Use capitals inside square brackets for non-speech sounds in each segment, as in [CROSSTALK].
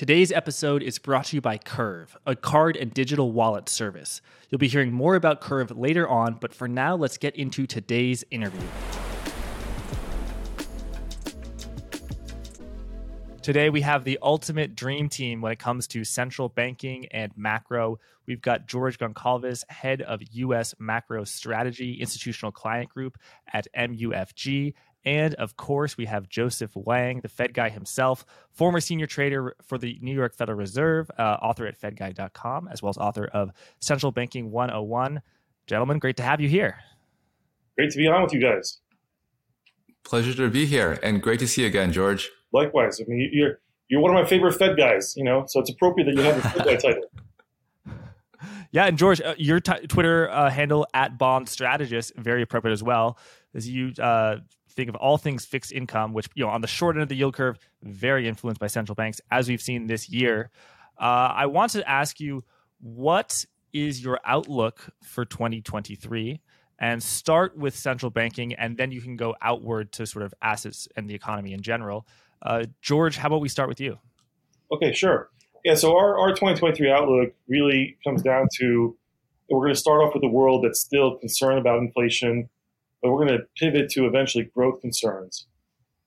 Today's episode is brought to you by Curve, a card and digital wallet service. You'll be hearing more about Curve later on, but for now, let's get into today's interview. Today, we have the ultimate dream team when it comes to central banking and macro. We've got George Goncalves, head of U.S. Macro Strategy Institutional Client Group at MUFG, and of course, we have Joseph Wang, the Fed guy himself, former senior trader for the New York Federal Reserve, uh, author at FedGuy.com, as well as author of Central Banking 101. Gentlemen, great to have you here. Great to be on with you guys. Pleasure to be here, and great to see you again, George. Likewise. I mean, you're you're one of my favorite Fed guys, you know, so it's appropriate that you have the Fed guy title. [LAUGHS] Yeah, and George, uh, your t- Twitter uh, handle at Bond Strategist very appropriate as well, as you uh, think of all things fixed income, which you know on the short end of the yield curve, very influenced by central banks, as we've seen this year. Uh, I want to ask you, what is your outlook for 2023? And start with central banking, and then you can go outward to sort of assets and the economy in general. Uh, George, how about we start with you? Okay, sure. Yeah, so our, our 2023 outlook really comes down to we're going to start off with a world that's still concerned about inflation, but we're going to pivot to eventually growth concerns.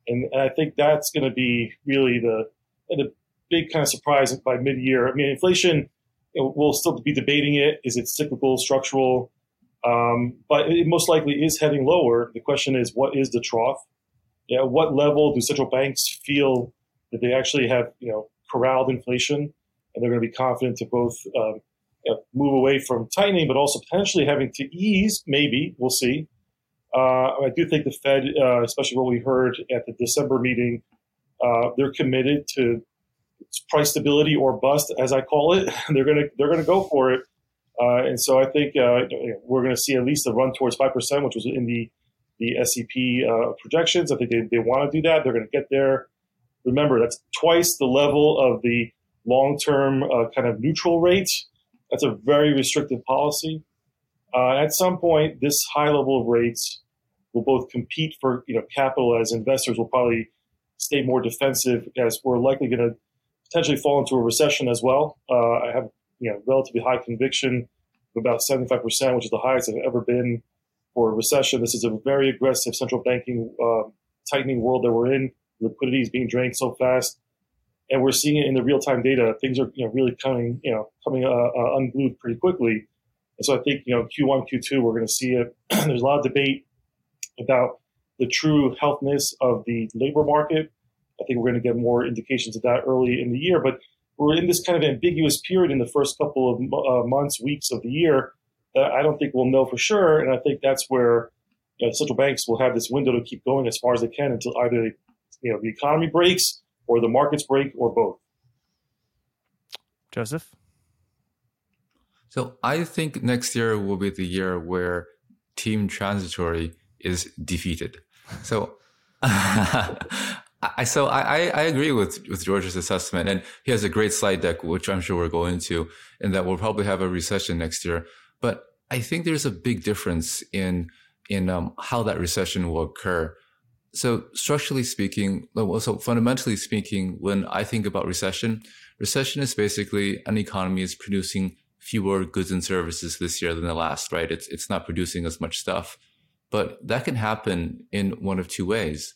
And, and I think that's going to be really the, the big kind of surprise by mid year. I mean, inflation, we'll still be debating it. Is it cyclical, structural? Um, but it most likely is heading lower. The question is, what is the trough? Yeah, what level do central banks feel that they actually have, you know, corralled inflation, and they're going to be confident to both um, you know, move away from tightening, but also potentially having to ease. Maybe we'll see. Uh, I do think the Fed, uh, especially what we heard at the December meeting, uh, they're committed to price stability or bust, as I call it. [LAUGHS] they're going to they're to go for it, uh, and so I think uh, we're going to see at least a run towards five percent, which was in the the SEP uh, projections. I think they, they want to do that. They're going to get there. Remember, that's twice the level of the long term kind of neutral rate. That's a very restrictive policy. at some point, this high level of rates will both compete for you know capital as investors will probably stay more defensive as we're likely going to potentially fall into a recession as well. Uh, I have you know relatively high conviction of about 75%, which is the highest I've ever been for a recession. This is a very aggressive central banking uh, tightening world that we're in. Liquidity is being drained so fast, and we're seeing it in the real time data. Things are you know really coming you know coming uh, uh unglued pretty quickly. And so I think you know Q1, Q2, we're going to see it. [CLEARS THROAT] There's a lot of debate about the true healthness of the labor market. I think we're going to get more indications of that early in the year, but we're in this kind of ambiguous period in the first couple of uh, months, weeks of the year that I don't think we'll know for sure. And I think that's where you know, central banks will have this window to keep going as far as they can until either you know the economy breaks or the markets break or both. Joseph. So I think next year will be the year where team transitory is defeated. [LAUGHS] So, I so I, I agree with with George's assessment, and he has a great slide deck, which I'm sure we're going to, and that we'll probably have a recession next year. But I think there's a big difference in in um, how that recession will occur. So structurally speaking, so fundamentally speaking, when I think about recession, recession is basically an economy is producing fewer goods and services this year than the last, right? It's it's not producing as much stuff. But that can happen in one of two ways.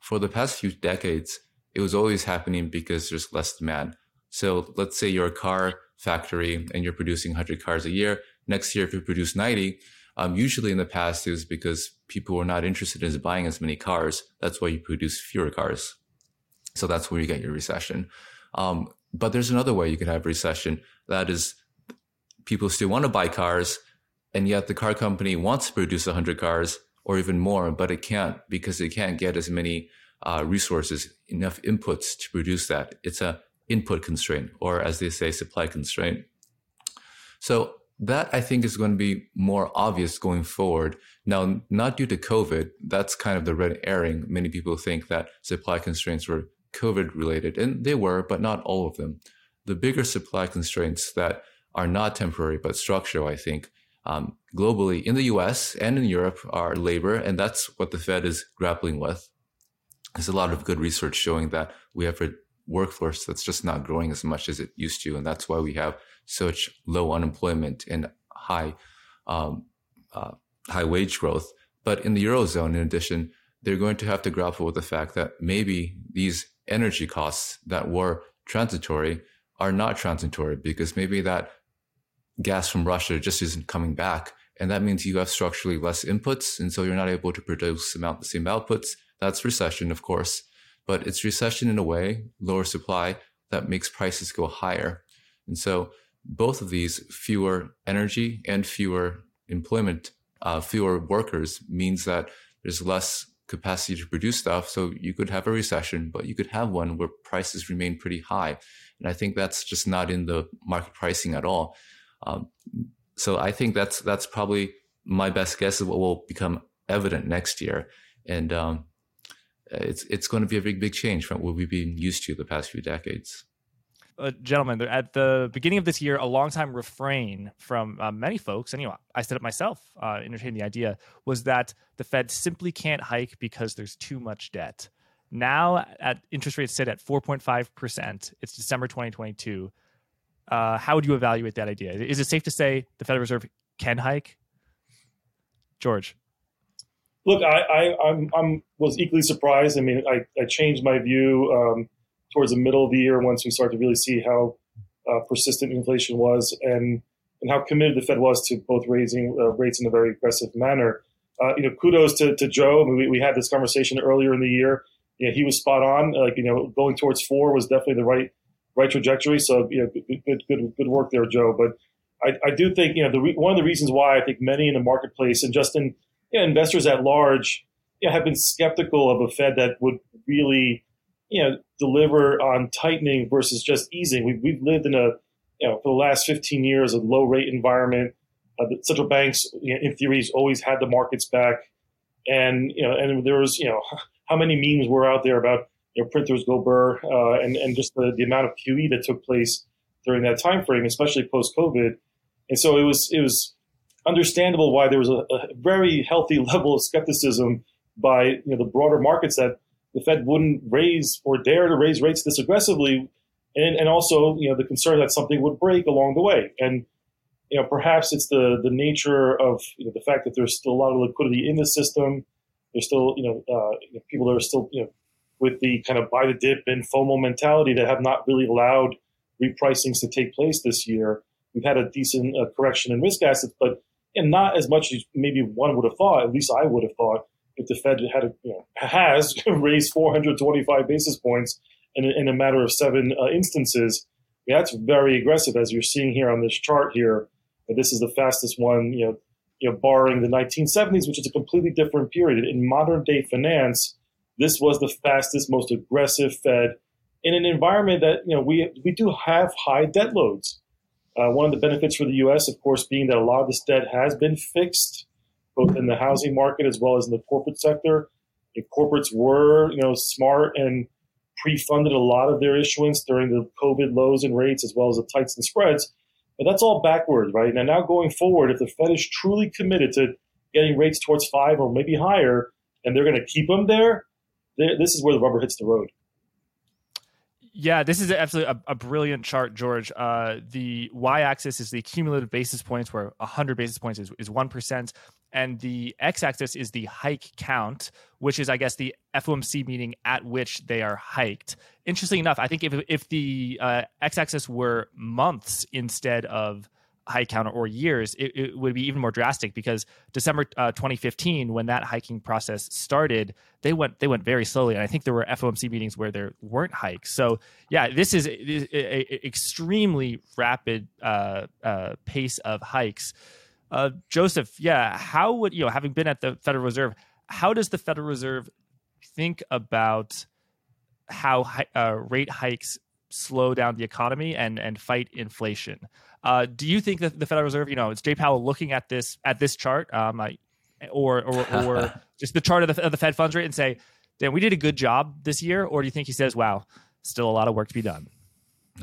For the past few decades, it was always happening because there's less demand. So let's say you're a car factory and you're producing 100 cars a year. Next year, if you produce 90, um, usually in the past, it was because people were not interested in buying as many cars. That's why you produce fewer cars. So that's where you get your recession. Um, but there's another way you could have recession. That is, people still want to buy cars, and yet the car company wants to produce 100 cars or even more, but it can't because it can't get as many uh, resources, enough inputs to produce that. It's a input constraint, or as they say, supply constraint. So that I think is going to be more obvious going forward. Now, not due to COVID, that's kind of the red herring. Many people think that supply constraints were COVID related, and they were, but not all of them. The bigger supply constraints that are not temporary but structural, I think, um, globally in the US and in Europe are labor, and that's what the Fed is grappling with. There's a lot of good research showing that we have a workforce that's just not growing as much as it used to, and that's why we have such low unemployment and high um, uh, high wage growth. But in the eurozone, in addition, they're going to have to grapple with the fact that maybe these energy costs that were transitory are not transitory because maybe that gas from Russia just isn't coming back. And that means you have structurally less inputs. And so you're not able to produce the same outputs. That's recession, of course, but it's recession in a way, lower supply that makes prices go higher. And so both of these fewer energy and fewer employment, uh, fewer workers means that there's less capacity to produce stuff. So you could have a recession, but you could have one where prices remain pretty high. And I think that's just not in the market pricing at all. Um, so I think that's that's probably my best guess of what will become evident next year. And um, it's it's going to be a big big change from what we've been used to the past few decades. Uh, gentlemen, at the beginning of this year, a long-time refrain from uh, many folks, and you know, I said it myself, uh, entertained the idea, was that the Fed simply can't hike because there's too much debt. Now, at interest rates sit at 4.5 percent. It's December 2022. Uh, how would you evaluate that idea? Is it safe to say the Federal Reserve can hike? George. Look, I, I I'm, I'm, was equally surprised. I mean, I, I changed my view um, towards the middle of the year once we started to really see how uh, persistent inflation was and and how committed the Fed was to both raising uh, rates in a very aggressive manner. Uh, you know, kudos to, to Joe. I mean, we, we had this conversation earlier in the year. Know, he was spot on. Like you know, going towards four was definitely the right right trajectory. So you know, good good good work there, Joe. But I, I do think you know the re- one of the reasons why I think many in the marketplace and just in you know, investors at large you know, have been skeptical of a Fed that would really you know deliver on tightening versus just easing. We've, we've lived in a you know for the last 15 years a low rate environment. Uh, the central banks, you know, in theory, has always had the markets back, and you know, and there was you know [LAUGHS] how many memes were out there about you know printers go burr, uh, and and just the, the amount of QE that took place during that time frame, especially post COVID, and so it was it was understandable why there was a, a very healthy [LAUGHS] level of skepticism by you know the broader markets that the Fed wouldn't raise or dare to raise rates this aggressively, and, and also you know the concern that something would break along the way. And you know perhaps it's the the nature of you know, the fact that there's still a lot of liquidity in the system. There's still you know, uh, people that are still you know with the kind of buy the dip and FOMO mentality that have not really allowed repricings to take place this year. We've had a decent uh, correction in risk assets, but and not as much as maybe one would have thought. At least I would have thought if the Fed had a, you know, has [LAUGHS] raised 425 basis points in in a matter of seven uh, instances, that's very aggressive, as you're seeing here on this chart here. This is the fastest one, you know, you know, barring the 1970s, which is a completely different period. In modern day finance, this was the fastest, most aggressive Fed in an environment that you know we we do have high debt loads. Uh, one of the benefits for the U.S., of course, being that a lot of this debt has been fixed both in the housing market as well as in the corporate sector. The corporates were, you know, smart and pre-funded a lot of their issuance during the COVID lows and rates as well as the tights and spreads. But that's all backwards, right? Now, now going forward, if the Fed is truly committed to getting rates towards five or maybe higher, and they're going to keep them there, this is where the rubber hits the road. Yeah, this is absolutely a, a brilliant chart, George. Uh, the y-axis is the cumulative basis points, where 100 basis points is, is 1%. And the x-axis is the hike count, which is, I guess, the FOMC meeting at which they are hiked. Interestingly enough, I think if, if the uh, x-axis were months instead of hike count or years, it, it, would be even more drastic because December uh, 2015, when that hiking process started, they went they went very slowly, and I think there were FOMC meetings where there weren't hikes. So yeah, this is an extremely rapid uh, uh, pace of hikes. Uh, Joseph, yeah, how would you know having been at the Federal Reserve, how does the Federal Reserve think about how uh, rate hikes slow down the economy and and fight inflation? Uh, do you think that the Federal Reserve, you know, is Jay Powell looking at this at this chart, um, or or, or [LAUGHS] just the chart of the, of the Fed funds rate and say, "Damn, we did a good job this year," or do you think he says, "Wow, still a lot of work to be done"?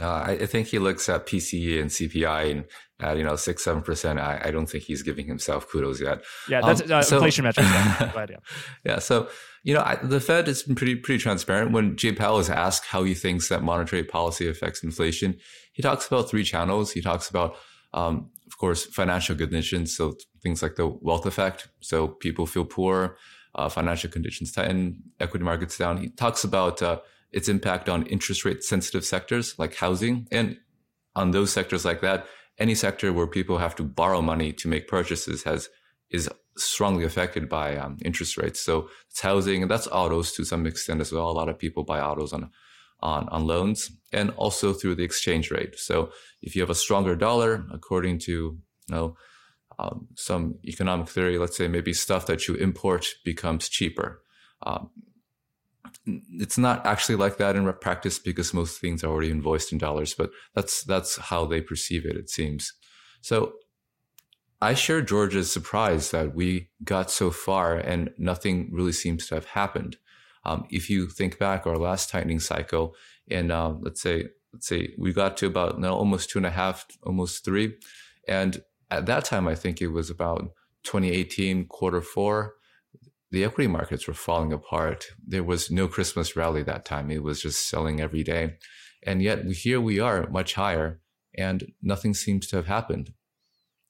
Uh, I think he looks at PCE and CPI and at you know six seven percent. I, I don't think he's giving himself kudos yet. Yeah, that's um, uh, so, inflation metrics. yeah. [LAUGHS] yeah, so you know I, the Fed has been pretty pretty transparent. When Jay Powell is asked how he thinks that monetary policy affects inflation, he talks about three channels. He talks about um, of course financial conditions, so things like the wealth effect. So people feel poor, uh, financial conditions tighten, equity markets down. He talks about uh, its impact on interest rate sensitive sectors like housing. And on those sectors like that, any sector where people have to borrow money to make purchases has is strongly affected by um, interest rates. So it's housing and that's autos to some extent as well. A lot of people buy autos on on, on loans and also through the exchange rate. So if you have a stronger dollar, according to you know um, some economic theory, let's say maybe stuff that you import becomes cheaper. Um, it's not actually like that in practice because most things are already invoiced in dollars, but that's that's how they perceive it. It seems. So I share George's surprise that we got so far and nothing really seems to have happened. Um, if you think back our last tightening cycle, and um, let's say let's say we got to about no, almost two and a half, almost three, and at that time I think it was about 2018 quarter four the equity markets were falling apart. There was no Christmas rally that time. It was just selling every day. And yet here we are much higher and nothing seems to have happened.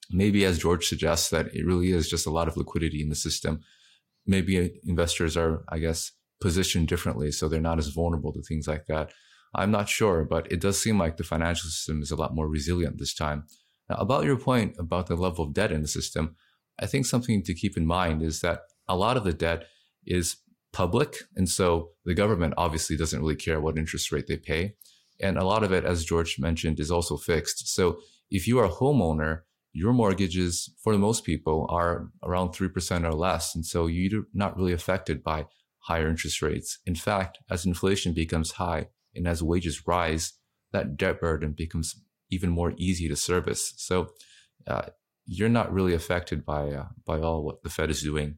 Maybe as George suggests that it really is just a lot of liquidity in the system. Maybe uh, investors are, I guess, positioned differently. So they're not as vulnerable to things like that. I'm not sure, but it does seem like the financial system is a lot more resilient this time. Now, about your point about the level of debt in the system, I think something to keep in mind is that a lot of the debt is public. And so the government obviously doesn't really care what interest rate they pay. And a lot of it, as George mentioned, is also fixed. So if you are a homeowner, your mortgages, for the most people, are around 3% or less. And so you're not really affected by higher interest rates. In fact, as inflation becomes high and as wages rise, that debt burden becomes even more easy to service. So uh, you're not really affected by uh, by all what the Fed is doing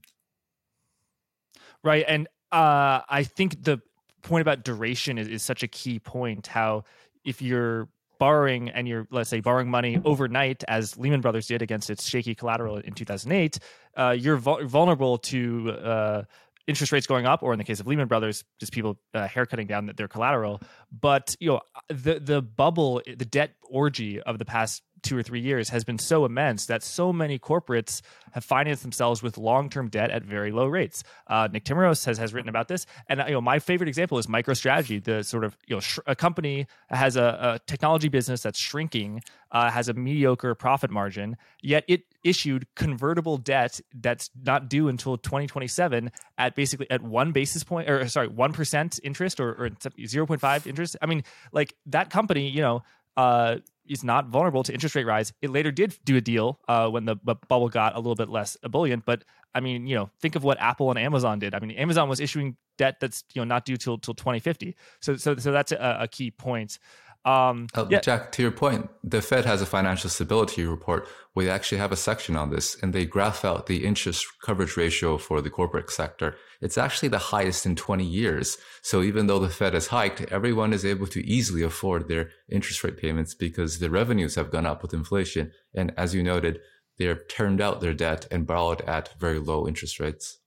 right and uh, i think the point about duration is, is such a key point how if you're borrowing and you're let's say borrowing money overnight as lehman brothers did against its shaky collateral in 2008 uh, you're vulnerable to uh, interest rates going up or in the case of lehman brothers just people uh, haircutting down their collateral. But you know the the bubble the debt orgy of the past two or three years has been so immense that so many corporates have financed themselves with long-term debt at very low rates. Uh, Nick Timiraos has, has written about this, and you know my favorite example is MicroStrategy, the sort of you know sh- a company has a, a, technology business that's shrinking, uh, has a mediocre profit margin, yet it issued convertible debt that's not due until 2027 at basically at one basis point or sorry one percent interest or, or 0.5 interest. I mean, like that company, you know. Uh, is not vulnerable to interest rate rise. It later did do a deal uh, when the bubble got a little bit less ebullient. But I mean, you know, think of what Apple and Amazon did. I mean, Amazon was issuing debt that's you know not due till till 2050. So so so that's a, a key point. Um, uh, yeah. Jack, to your point, the Fed has a financial stability report where they actually have a section on this and they graph out the interest coverage ratio for the corporate sector. It's actually the highest in 20 years. So even though the Fed has hiked, everyone is able to easily afford their interest rate payments because the revenues have gone up with inflation. And as you noted, they have turned out their debt and borrowed at very low interest rates.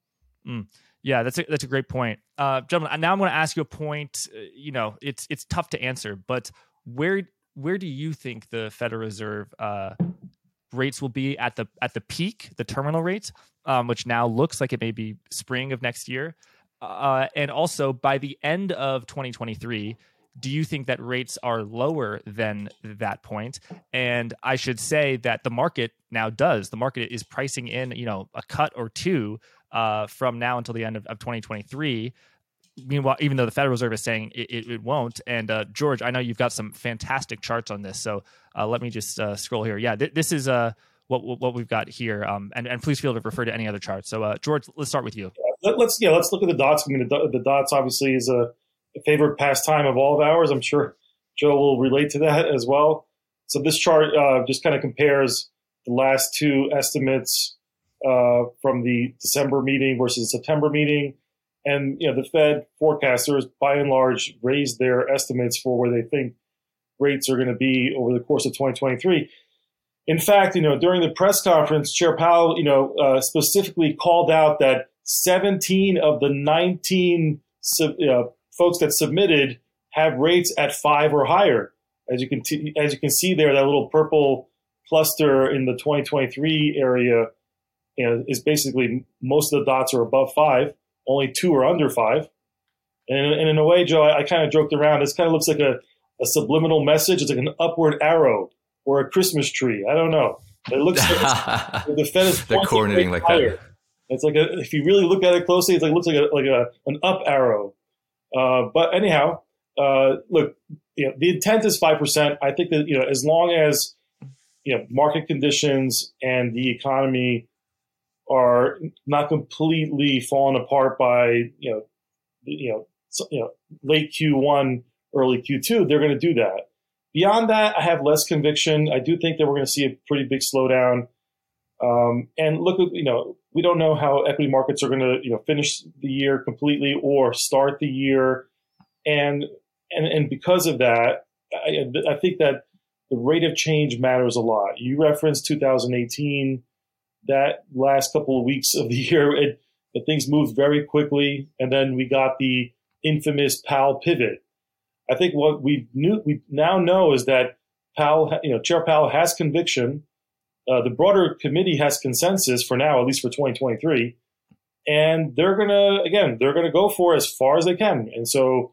Mm. Yeah, that's a, that's a great point, uh, gentlemen. Now I'm going to ask you a point. Uh, you know, it's it's tough to answer, but where where do you think the Federal Reserve uh, rates will be at the at the peak, the terminal rates, um, which now looks like it may be spring of next year, uh, and also by the end of 2023? Do you think that rates are lower than that point? And I should say that the market now does. The market is pricing in, you know, a cut or two uh, from now until the end of, of 2023 meanwhile, even though the Federal Reserve is saying it, it, it won't. And uh, George, I know you've got some fantastic charts on this, so uh, let me just uh, scroll here. Yeah, th- this is uh, what what we've got here. Um, and and please feel to refer to any other charts. So uh, George, let's start with you. Yeah, let, us yeah, let's look at the dots. I mean, the, the dots obviously is a, favorite pastime of all of ours. I'm sure Joe will relate to that as well. So this chart uh, just kind of compares the last two estimates from the December meeting versus the September meeting. And you know, the Fed forecasters, by and large, raised their estimates for where they think rates are going to be over the course of 2023. In fact, you know, during the press conference, Chair Powell, you know, uh, specifically called out that 17 of the 19 uh, folks that submitted have rates at five or higher. As you can t- as you can see there, that little purple cluster in the 2023 area you know, is basically most of the dots are above five. Only two are under five. And, and in a way, Joe, I, I kind of joked around. This kind of looks like a, a subliminal message. It's like an upward arrow or a Christmas tree. I don't know. It looks like [LAUGHS] the Fed is They're coordinating like higher. that. It's like a, if you really look at it closely, it's like it looks like a, like a, an up arrow. Uh, but anyhow, uh, look, you know, the intent is five percent. I think that you know, as long as you know market conditions and the economy are not completely fallen apart by you know you know you know late Q1, early Q2, they're going to do that. Beyond that, I have less conviction. I do think that we're going to see a pretty big slowdown. Um, and look, you know, we don't know how equity markets are going to, you know, finish the year completely or start the year, and and and because of that, I, I think that the rate of change matters a lot. You referenced 2018, that last couple of weeks of the year, [LAUGHS] it, it things moved very quickly, and then we got the infamous Powell pivot. I think what we knew we now know is that Powell, you know, Chair Powell has conviction. Uh, the broader committee has consensus for now, at least for 2023, and they're gonna again they're gonna go for as far as they can. And so,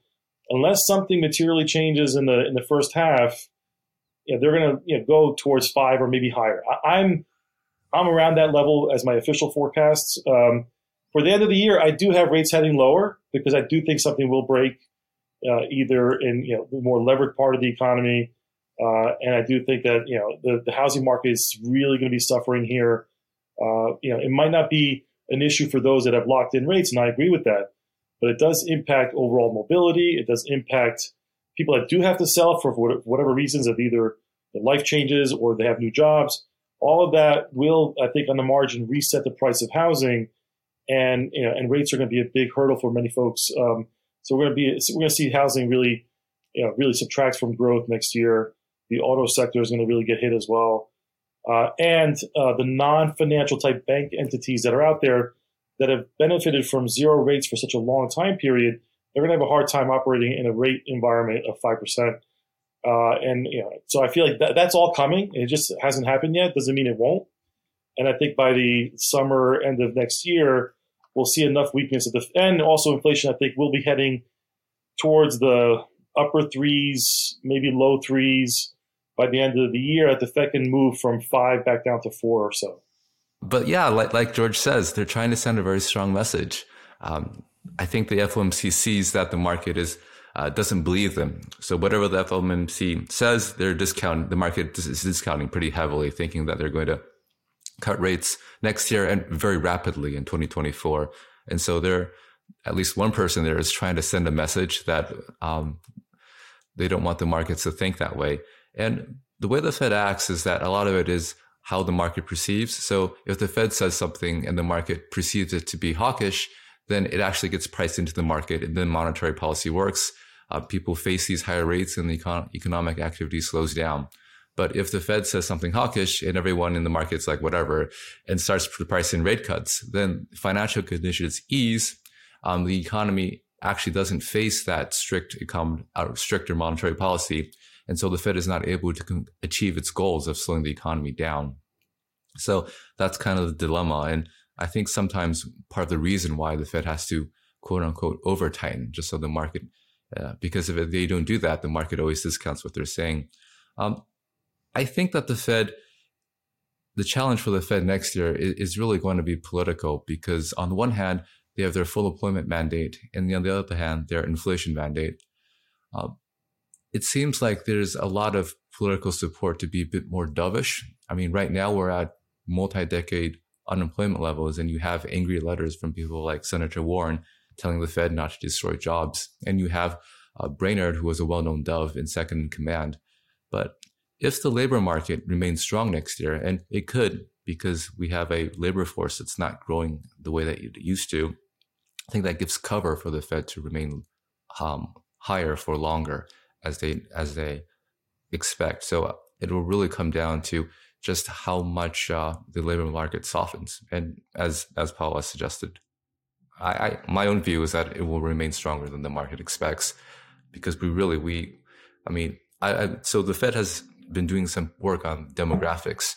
unless something materially changes in the in the first half, you know, they're gonna you know, go towards five or maybe higher. I, I'm, I'm around that level as my official forecasts. Um, for the end of the year, I do have rates heading lower because I do think something will break uh, either in you know the more levered part of the economy, uh, and I do think that you know the, the housing market is really going to be suffering here. Uh, you know, it might not be an issue for those that have locked in rates, and I agree with that, but it does impact overall mobility. It does impact people that do have to sell for whatever reasons, of either the life changes or they have new jobs. All of that will, I think, on the margin, reset the price of housing, and you know, and rates are going to be a big hurdle for many folks. Um, so we're going to be we're going to see housing really, you know, really subtract from growth next year. The auto sector is going to really get hit as well, uh, and uh, the non-financial type bank entities that are out there that have benefited from zero rates for such a long time period, they're going to have a hard time operating in a rate environment of five percent. Uh, and you know, so I feel like that, that's all coming. It just hasn't happened yet. Doesn't mean it won't. And I think by the summer end of next year, we'll see enough weakness at the end. Also, inflation, I think, will be heading towards the upper threes, maybe low threes by the end of the year. At the Fed can move from five back down to four or so. But yeah, like, like George says, they're trying to send a very strong message. Um, I think the FOMC sees that the market is uh, doesn't believe them. So whatever the FOMC says, they're discounting. The market is discounting pretty heavily, thinking that they're going to cut rates next year and very rapidly in 2024. And so there, at least one person there is trying to send a message that um, they don't want the markets to think that way. And the way the Fed acts is that a lot of it is how the market perceives. So if the Fed says something and the market perceives it to be hawkish, then it actually gets priced into the market and then monetary policy works. Uh, people face these higher rates and the econ- economic activity slows down. But if the Fed says something hawkish and everyone in the market's like whatever and starts pricing rate cuts, then financial conditions ease. Um, the economy actually doesn't face that strict econ- uh, stricter monetary policy. And so the Fed is not able to con- achieve its goals of slowing the economy down. So that's kind of the dilemma. And I think sometimes part of the reason why the Fed has to quote unquote over tighten just so the market, uh, because if they don't do that, the market always discounts what they're saying. Um, I think that the Fed, the challenge for the Fed next year is, is, really going to be political because on the one hand, they have their full employment mandate, and on the other hand, their inflation mandate. Uh, it seems like there's a lot of political support to be a bit more dovish. I mean, right now we're at multi-decade unemployment levels, and you have angry letters from people like Senator Warren telling the Fed not to destroy jobs, and you have uh, Brainard, who was a well-known dove in second in command. But if the labor market remains strong next year, and it could because we have a labor force that's not growing the way that it used to, I think that gives cover for the Fed to remain um, higher for longer as they as they expect. So uh, it will really come down to just how much uh, the labor market softens. And as as Powell has suggested, I, I, my own view is that it will remain stronger than the market expects because we really we I mean I, I so the Fed has been doing some work on demographics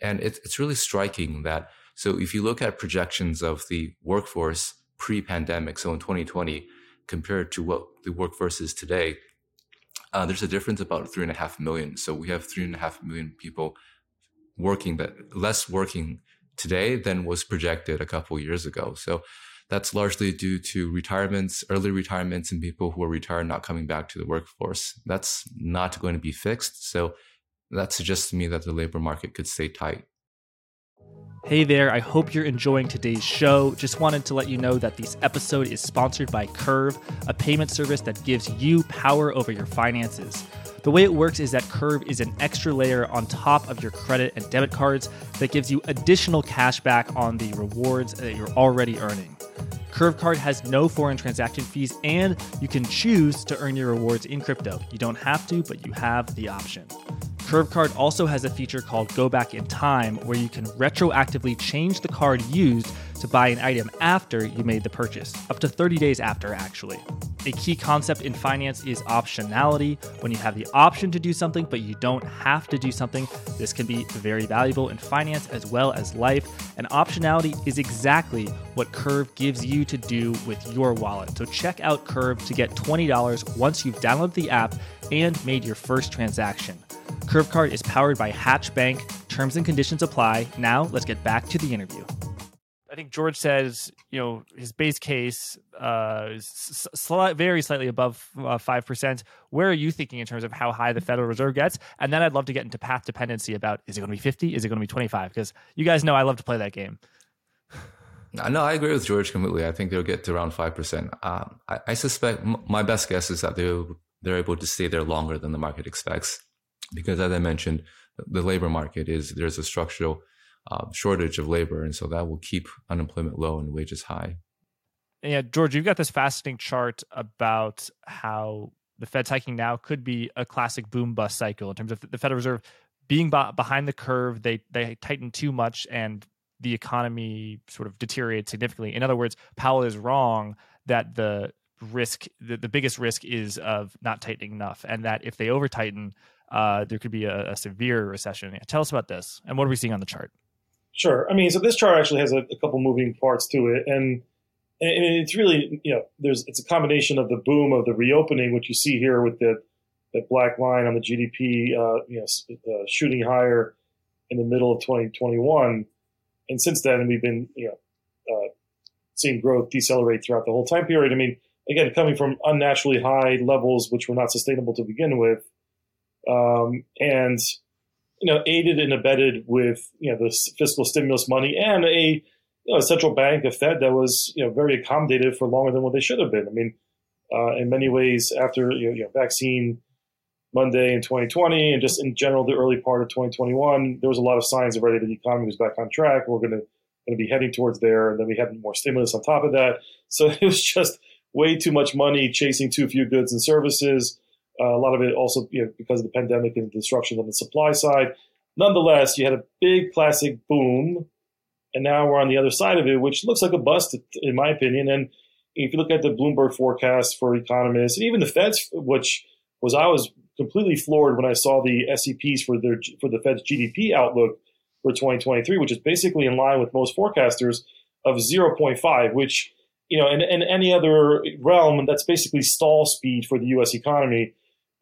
and it, it's really striking that so if you look at projections of the workforce pre-pandemic so in 2020 compared to what the workforce is today uh, there's a difference about three and a half million. So we have three and a half million people working that less working today than was projected a couple years ago. So that's largely due to retirements, early retirements, and people who are retired not coming back to the workforce. That's not going to be fixed. So that suggests to me that the labor market could stay tight. Hey there, I hope you're enjoying today's show. Just wanted to let you know that this episode is sponsored by Curve, a payment service that gives you power over your finances. The way it works is that Curve is an extra layer on top of your credit and debit cards that gives you additional cash back on the rewards that you're already earning. Curve Card has no foreign transaction fees, and you can choose to earn your rewards in crypto. You don't have to, but you have the option. Curve Card also has a feature called Go Back in Time, where you can retroactively change the card used to buy an item after you made the purchase, up to 30 days after, actually. A key concept in finance is optionality. When you have the option to do something, but you don't have to do something, this can be very valuable in finance as well as life. And optionality is exactly what Curve gives you to do with your wallet. So check out Curve to get $20 once you've downloaded the app and made your first transaction. Curve Card is powered by Hatch Bank. Terms and conditions apply. Now, let's get back to the interview. I think George says, you know, his base case uh, is sli- very slightly above uh, five uh, percent. Where are you thinking in terms of how high the Federal Reserve gets? And then I'd love to get into path dependency about is it going to be fifty? Is it going to be twenty five? Because you guys know I love to play that game. No, I agree with George completely. I think they'll get to around five percent. Um, I, I, suspect m- my best guess is that they they're able to stay there longer than the market expects because as I mentioned, the labor market is there's a structural uh, shortage of labor, and so that will keep unemployment low and wages high. Yeah, George, you've got this fascinating chart about how the Fed's hiking now could be a classic boom bust cycle in terms of the Federal Reserve being behind the curve. They they tighten too much, and the economy sort of deteriorates significantly. In other words, Powell is wrong that the risk, the, the biggest risk is of not tightening enough, and that if they over tighten, uh, there could be a, a severe recession. Tell us about this, and what are we seeing on the chart? Sure. I mean, so this chart actually has a, a couple moving parts to it, and and it's really you know there's it's a combination of the boom of the reopening, which you see here with the the black line on the GDP, uh, you know, uh, shooting higher in the middle of 2021, and since then we've been you know uh, seeing growth decelerate throughout the whole time period. I mean, again, coming from unnaturally high levels, which were not sustainable to begin with, um, and you know aided and abetted with you know the fiscal stimulus money and a you know, a central bank, a Fed that was you know very accommodative for longer than what they should have been. I mean, uh, in many ways, after you know, you know, vaccine Monday in 2020 and just in general the early part of 2021, there was a lot of signs already that the economy was back on track. We're going to going to be heading towards there, and then we had more stimulus on top of that. So [LAUGHS] it was just way too much money chasing too few goods and services. Uh, a lot of it also you know, because of the pandemic and disruption on the supply side. Nonetheless, you had a big classic boom, and now we're on the other side of it, which looks like a bust, in my opinion. And if you look at the Bloomberg forecast for economists, and even the Fed's, which was I was completely floored when I saw the SEPs for their for the Fed's GDP outlook for 2023, which is basically in line with most forecasters of 0.5, which you know, in, in any other realm, that's basically stall speed for the U.S. economy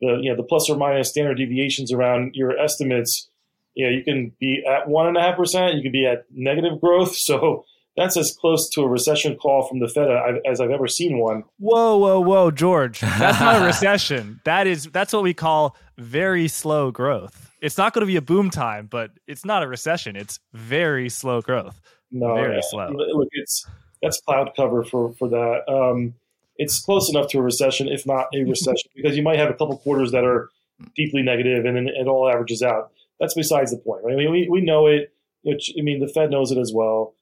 the you know the plus or minus standard deviations around your estimates. You know, you can be at one and a half percent, you can be at negative growth. So that's as close to a recession call from the Fed as I've ever seen one. Whoa, whoa, whoa, George! That's not a [LAUGHS] recession. That is that's what we call very slow growth. It's not going to be a boom time, but it's not a recession. It's very slow growth. No, very yeah. slow. Look, it's that's cloud cover for for that. Um, it's close enough to a recession, if not a [LAUGHS] recession, because you might have a couple quarters that are deeply negative and then it all averages out. That's besides the point, right? I mean, we, we know it. Which, I mean, the Fed knows it as well.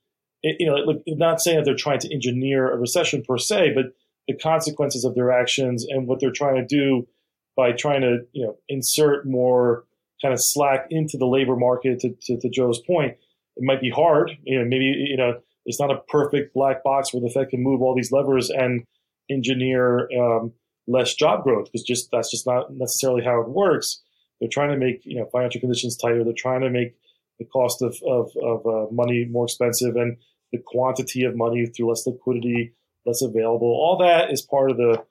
It, you know, look, not saying that they're trying to engineer a recession per se, but the consequences of their actions and what they're trying to do by trying to you know insert more kind of slack into the labor market. To, to, to Joe's point, it might be hard. You know, maybe you know it's not a perfect black box where the Fed can move all these levers and engineer um, less job growth because just that's just not necessarily how it works. They're trying to make you know financial conditions tighter. They're trying to make the cost of of, of uh, money more expensive and the quantity of money through less liquidity, less available. All that is part of the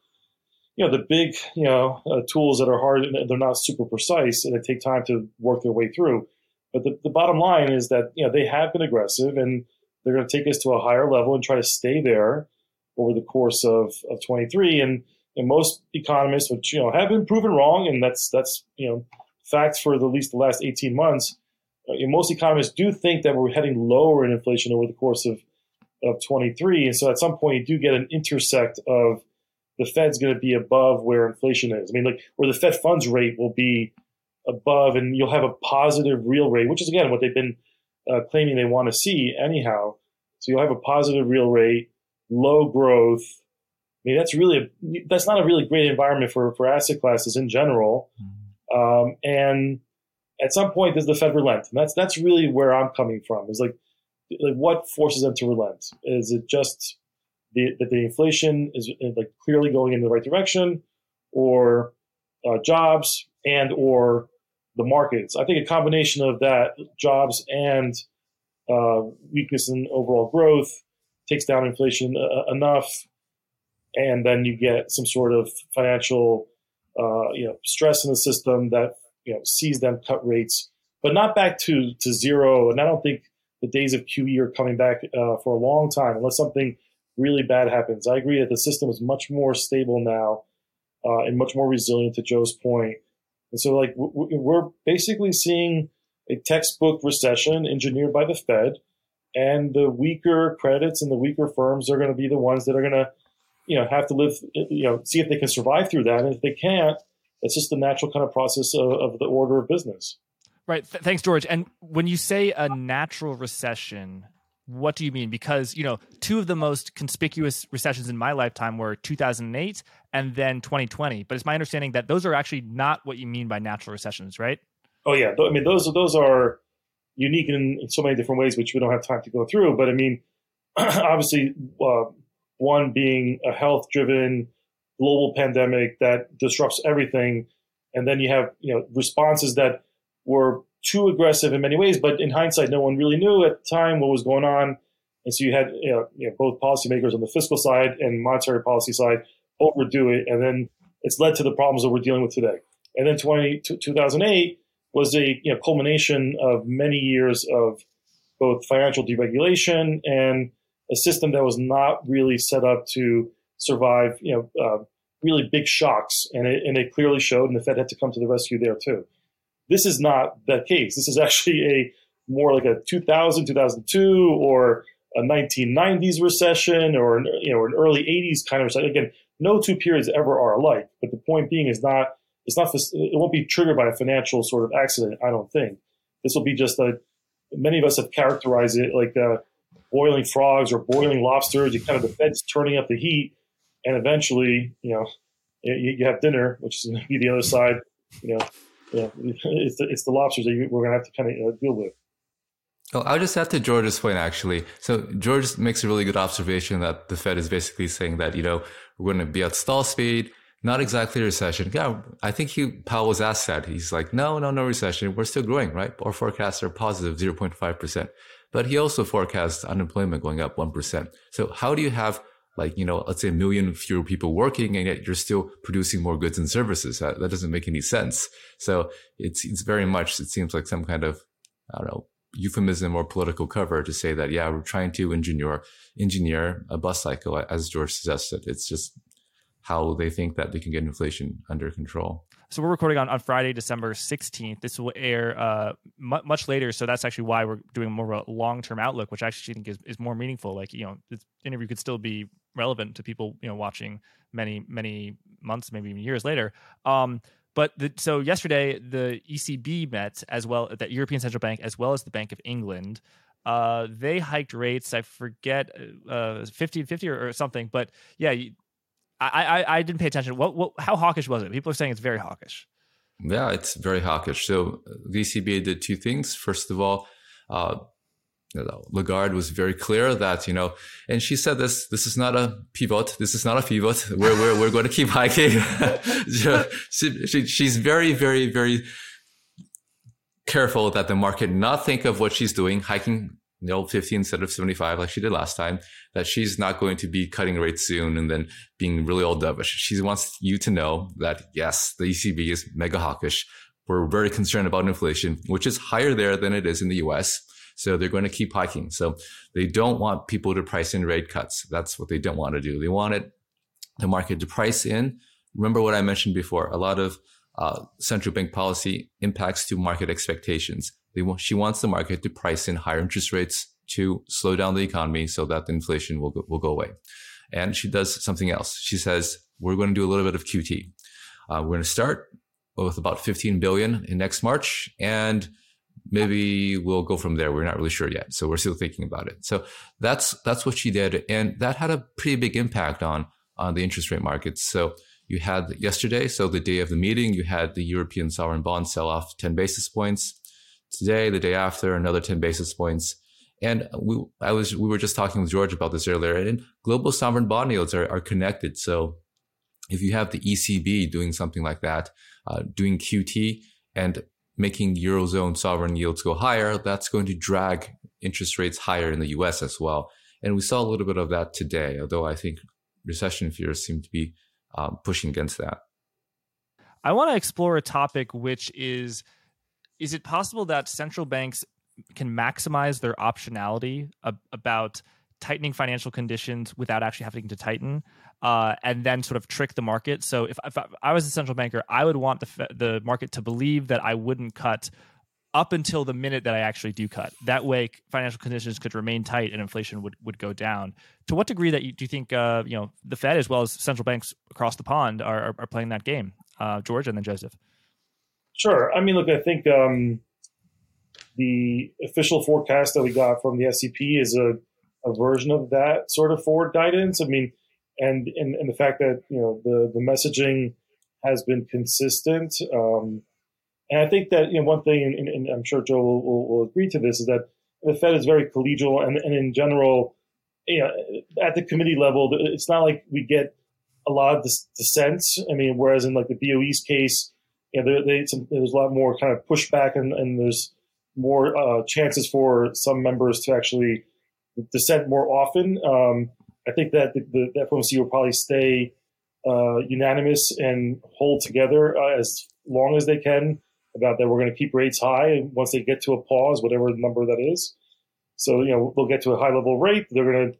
you know the big you know uh, tools that are hard. They're not super precise and they take time to work their way through. But the, the bottom line is that you know they have been aggressive and they're going to take us to a higher level and try to stay there over the course of, of 23. And, and most economists, which you know have been proven wrong, and that's that's you know facts for at least the last 18 months. Uh, most economists do think that we're heading lower in inflation over the course of of 23, and so at some point you do get an intersect of the Fed's going to be above where inflation is. I mean, like where the Fed funds rate will be above, and you'll have a positive real rate, which is again what they've been uh, claiming they want to see anyhow. So you'll have a positive real rate, low growth. I mean, that's really a, that's not a really great environment for for asset classes in general. Mm-hmm. Um, and at some point, does the Fed relent? And that's that's really where I'm coming from. Is like like what forces them to relent? Is it just the, that the inflation is like clearly going in the right direction, or uh, jobs and or the markets. I think a combination of that, jobs and uh, weakness in overall growth, takes down inflation uh, enough, and then you get some sort of financial, uh, you know, stress in the system that you know sees them cut rates, but not back to to zero. And I don't think the days of QE are coming back uh, for a long time unless something really bad happens. I agree that the system is much more stable now uh, and much more resilient. To Joe's point and so, like, we're basically seeing a textbook recession engineered by the Fed, and the weaker credits and the weaker firms are going to be the ones that are going to, you know, have to live, you know, see if they can survive through that. And if they can't, it's just the natural kind of process of, of the order of business. Right. Th- thanks, George. And when you say a natural recession, what do you mean? Because, you know, two of the most conspicuous recessions in my lifetime were 2008 and then 2020. But it's my understanding that those are actually not what you mean by natural recessions, right? Oh, yeah. I mean, those, are those are unique in, in so many different ways, which we don't have time to go through. But I mean, [CLEARS THROAT] obviously, uh, one being a health driven global pandemic that disrupts everything. And then you have, you know, responses that were too aggressive in many ways, but in hindsight, no one really knew at the time what was going on. And so you had you know, you know, both policymakers on the fiscal side and monetary policy side overdo it, and then it's led to the problems that we're dealing with today. And then 20, 2008 was a you know, culmination of many years of both financial deregulation and a system that was not really set up to survive you know uh, really big shocks, and it, and it clearly showed, and the Fed had to come to the rescue there too. This is not that case. This is actually a more like a 2000, 2002, or a 1990s recession, or you know, an early 80s kind of recession. Again, no two periods ever are alike. But the point being is not it's not it won't be triggered by a financial sort of accident. I don't think this will be just a. Many of us have characterized it like uh, boiling frogs or boiling lobsters. You kind of the Fed's turning up the heat, and eventually, you know, you, you have dinner, which is going to be the other side. You know, yeah, [LAUGHS] it's the, it's the lobsters that we're going to have to kind of uh, deal with. Oh, I'll just add to George's point actually. So George makes a really good observation that the Fed is basically saying that you know we're going to be at stall speed, not exactly a recession. Yeah, I think he Powell was asked that. He's like, no, no, no recession. We're still growing, right? Our forecasts are positive positive, zero point five percent. But he also forecasts unemployment going up one percent. So how do you have like, you know, let's say a million fewer people working and yet you're still producing more goods and services. That, that doesn't make any sense. So it's, it's very much, it seems like some kind of, I don't know, euphemism or political cover to say that, yeah, we're trying to engineer, engineer a bust cycle as George suggested. It's just how they think that they can get inflation under control. So we're recording on, on Friday, December 16th. This will air uh, m- much later. So that's actually why we're doing more of a long term outlook, which I actually think is, is more meaningful. Like, you know, this interview could still be relevant to people, you know, watching many, many months, maybe even years later. Um, but the, so yesterday, the ECB met as well, the European Central Bank, as well as the Bank of England. Uh, they hiked rates. I forget, uh, 50 50 or, or something. But yeah, I, I, I didn't pay attention. What, what how hawkish was it? People are saying it's very hawkish. Yeah, it's very hawkish. So the ECB did two things. First of all, uh, Lagarde was very clear that, you know, and she said this, this is not a pivot. This is not a pivot. We're, we're, we're going to keep hiking. [LAUGHS] she, she, she's very, very, very careful that the market not think of what she's doing, hiking the old 50 instead of 75 like she did last time, that she's not going to be cutting rates soon and then being really old dovish. She wants you to know that yes, the ECB is mega hawkish. We're very concerned about inflation, which is higher there than it is in the US so they're going to keep hiking. So they don't want people to price in rate cuts. That's what they don't want to do. They want it, the market to price in. Remember what I mentioned before. A lot of uh, central bank policy impacts to market expectations. They want, she wants the market to price in higher interest rates to slow down the economy so that the inflation will go, will go away. And she does something else. She says, we're going to do a little bit of QT. Uh, we're going to start with about 15 billion in next March and maybe we'll go from there. We're not really sure yet. So we're still thinking about it. So that's, that's what she did. And that had a pretty big impact on, on the interest rate markets. So you had yesterday, so the day of the meeting, you had the European sovereign bond sell off 10 basis points. Today, the day after, another 10 basis points. And we, I was, we were just talking with George about this earlier and global sovereign bond yields are, are connected. So if you have the ECB doing something like that, uh, doing QT and making Eurozone sovereign yields go higher, that's going to drag interest rates higher in the US as well. And we saw a little bit of that today, although I think recession fears seem to be um, pushing against that. I want to explore a topic which is is it possible that central banks can maximize their optionality ab- about tightening financial conditions without actually having to tighten? uh, and then sort of trick the market. So if, if I was a central banker, I would want the the market to believe that I wouldn't cut up until the minute that I actually do cut. That way, financial conditions could remain tight and inflation would, would go down. To what degree that you, do you think uh, you know the Fed as well as central banks across the pond are, are, are playing that game? Uh, George and then Joseph. Sure. I mean, look, I think um, the official forecast that we got from the SEP is a, a version of that sort of forward guidance. I mean, and, and and the fact that you know the the messaging has been consistent. Um, and I think that you know one thing, and, and I'm sure Joe will, will, will, agree to this, is that the Fed is very collegial, and, and in general, you know, at the committee level, it's not like we get a lot of dissent. I mean, whereas in like the BOE's case, you know, there, some, there's a lot more kind of pushback, and, and there's more uh, chances for some members to actually dissent more often. Um, I think that the, the FOMC will probably stay uh, unanimous and hold together uh, as long as they can about that we're going to keep rates high and once they get to a pause, whatever number that is. So, you know, they'll get to a high level rate. They're going to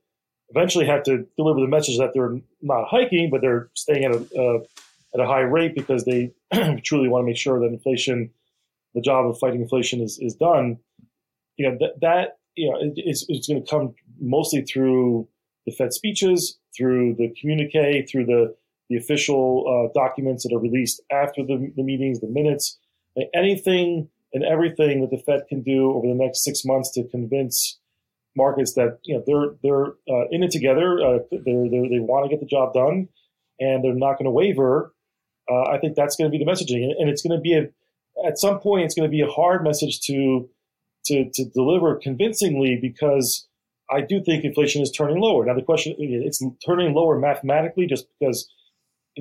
eventually have to deliver the message that they're not hiking, but they're staying at a, uh, at a high rate because they [CLEARS THROAT] truly want to make sure that inflation, the job of fighting inflation is, is done. You know, that, that you know, it, it's, it's going to come mostly through the Fed speeches, through the communique, through the, the official uh, documents that are released after the, the meetings, the minutes, anything and everything that the Fed can do over the next six months to convince markets that you know they're they're uh, in it together. Uh, they're, they're, they want to get the job done, and they're not going to waver. Uh, I think that's going to be the messaging, and it's going to be a at some point it's going to be a hard message to to to deliver convincingly because I do think inflation is turning lower. Now the question it's turning lower mathematically just because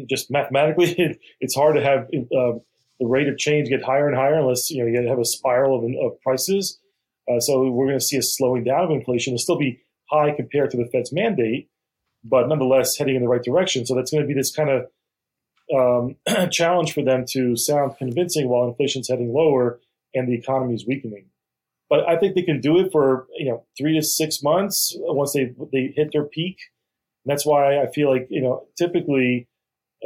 just mathematically [LAUGHS] it's hard to have uh, the rate of change get higher and higher unless you know you have a spiral of, of prices. Uh, so we're going to see a slowing down of inflation. It'll still be high compared to the Fed's mandate, but nonetheless heading in the right direction. So that's going to be this kind of um, [CLEARS THROAT] challenge for them to sound convincing while inflation's heading lower and the economy is weakening but I think they can do it for you know three to six months once they they hit their peak. And that's why I feel like you know typically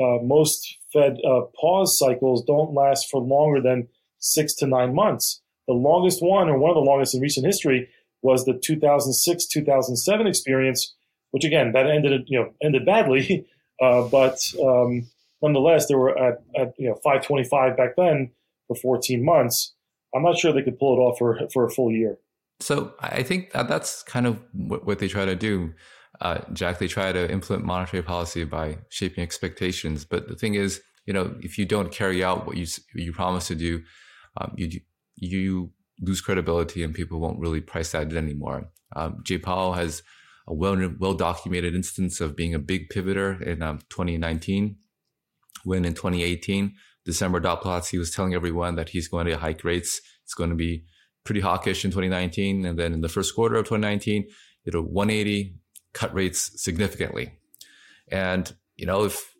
uh, most Fed uh, pause cycles don't last for longer than six to nine months. The longest one, or one of the longest in recent history, was the 2006 2007 experience, which again that ended you know ended badly, [LAUGHS] uh, but um, nonetheless they were at, at you know 525 back then for 14 months. I'm not sure they could pull it off for for a full year. So I think that that's kind of what, they try to do. uh, Jack, they try to implement monetary policy by shaping expectations. But the thing is, you know, if you don't carry out what you you promise to do, um, you you lose credibility, and people won't really price that anymore. Um, Jay Powell has a well well documented instance of being a big pivoter in um, 2019, when in 2018 December dot plots he was telling everyone that he's going to hike rates. It's going to be pretty hawkish in 2019, and then in the first quarter of 2019, it'll 180 cut rates significantly. And, you know, if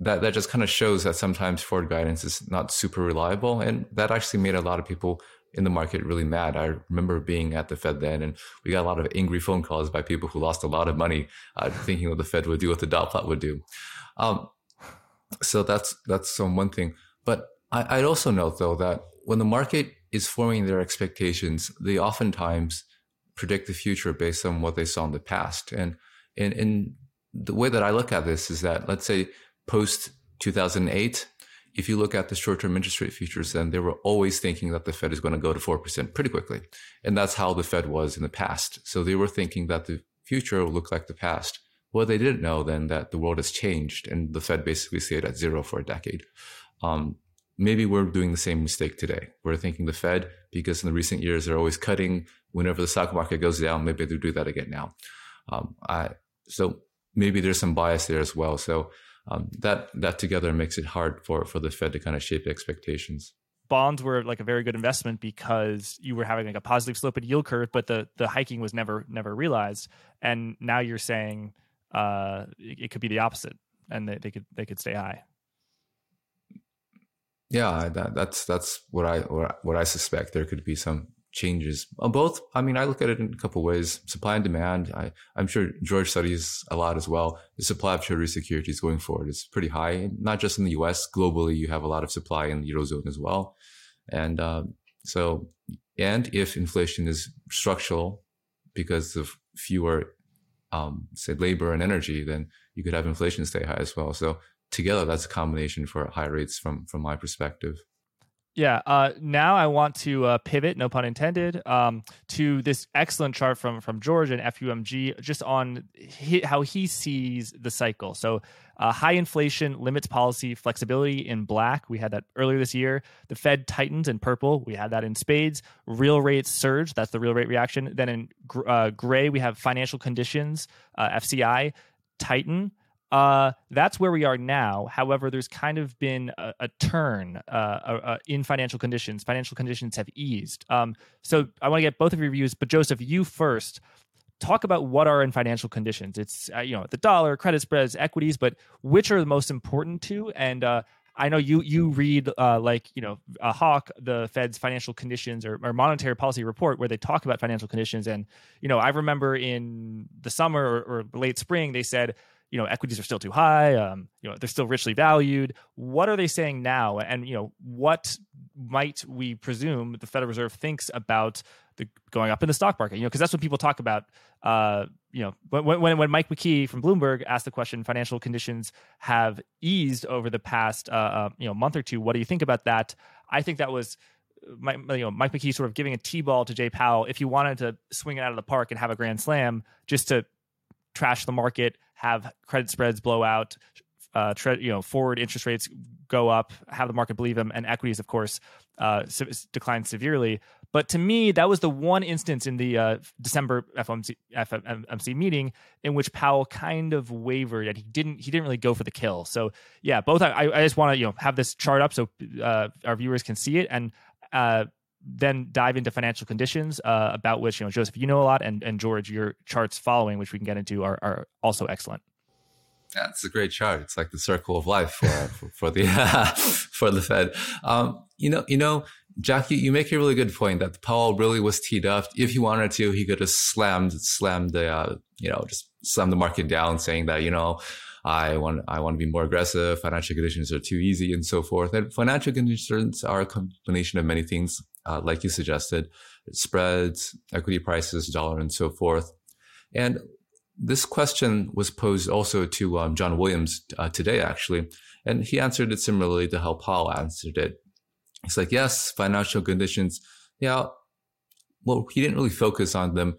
that, that just kind of shows that sometimes forward guidance is not super reliable. And that actually made a lot of people in the market really mad. I remember being at the Fed then, and we got a lot of angry phone calls by people who lost a lot of money uh, thinking what the Fed would do, what the dot plot would do. Um, so that's that's one thing. But I, I'd also note though that when the market is forming their expectations, they oftentimes predict the future based on what they saw in the past. And in, the way that I look at this is that, let's say, post 2008, if you look at the short term interest rate futures, then they were always thinking that the Fed is going to go to 4% pretty quickly. And that's how the Fed was in the past. So they were thinking that the future will look like the past. Well, they didn't know then that the world has changed and the Fed basically stayed at zero for a decade. Um, maybe we're doing the same mistake today. We're thinking the Fed, because in the recent years they're always cutting whenever the stock market goes down, maybe they'll do that again now. Um, I, so maybe there's some bias there as well. So um, that that together makes it hard for for the Fed to kind of shape expectations. Bonds were like a very good investment because you were having like a positive slope in yield curve, but the the hiking was never never realized. And now you're saying uh, it, it could be the opposite, and they, they could they could stay high. Yeah, that, that's that's what I what I suspect. There could be some changes on both. I mean, I look at it in a couple ways: supply and demand. I, I'm sure George studies a lot as well. The supply of treasury securities going forward is pretty high, not just in the U.S. Globally, you have a lot of supply in the eurozone as well, and uh, so and if inflation is structural because of fewer, um, say, labor and energy, then you could have inflation stay high as well. So together, that's a combination for high rates from from my perspective. Yeah. Uh, now I want to uh, pivot, no pun intended, um, to this excellent chart from from George and MUFG, just on he, how he sees the cycle. So, uh, high inflation limits policy flexibility in black. We had that earlier this year. The Fed tightens in purple. We had that in spades. Real rates surge. That's the real rate reaction. Then in gr- uh, gray, we have financial conditions, uh, FCI, tighten. Uh, that's where we are now. However, there's kind of been a, a turn uh, uh, in financial conditions. Financial conditions have eased. Um, so I want to get both of your views, but Joseph, you first. Talk about what are in financial conditions. It's uh, you know the dollar, credit spreads, equities, but which are the most important to? And uh, I know you you read uh, like you know a Hawk, the Fed's financial conditions or, or, monetary policy report, where they talk about financial conditions. And you know I remember in the summer or, or late spring they said you know equities are still too high um, you know they're still richly valued. What are they saying now? And you know what might we presume the federal reserve thinks about the going up in the stock market? You know because that's what people talk about uh, you know when, when, mike mckee from bloomberg asked the question financial conditions have eased over the past uh, uh, you know month or two. What do you think about that? I think that was Mike, you know, Mike McKee sort of giving a T-ball to Jay Powell. If you wanted to swing it out of the park and have a grand slam just to trash the market, have credit spreads blow out, uh, tre- you know, forward interest rates go up, have the market believe them, and equities, of course, uh, decline severely. But to me, that was the one instance in the uh, December FOMC, FOMC meeting in which Powell kind of wavered and he didn't he didn't really go for the kill. So yeah, both I, I just want to you know have this chart up so uh, our viewers can see it and uh, then dive into financial conditions uh, about which you know Joseph you know a lot and and George your charts following which we can get into are, are also excellent. Yeah, a great chart. It's like the circle of life for, [LAUGHS] for, for the [LAUGHS] for the Fed. Um, you know, you know, Jackie, you make a really good point that Powell really was teed up. If he wanted to, he could have slammed slammed the uh, you know just slammed the market down, saying that you know I want I want to be more aggressive. Financial conditions are too easy, and so forth. And financial conditions are a combination of many things, uh, like you suggested, spreads, equity prices, dollar, and so forth. And this question was posed also to um, John Williams uh, today, actually, and he answered it similarly to how Powell answered it. He's like, yes, financial conditions. Yeah, well, he didn't really focus on them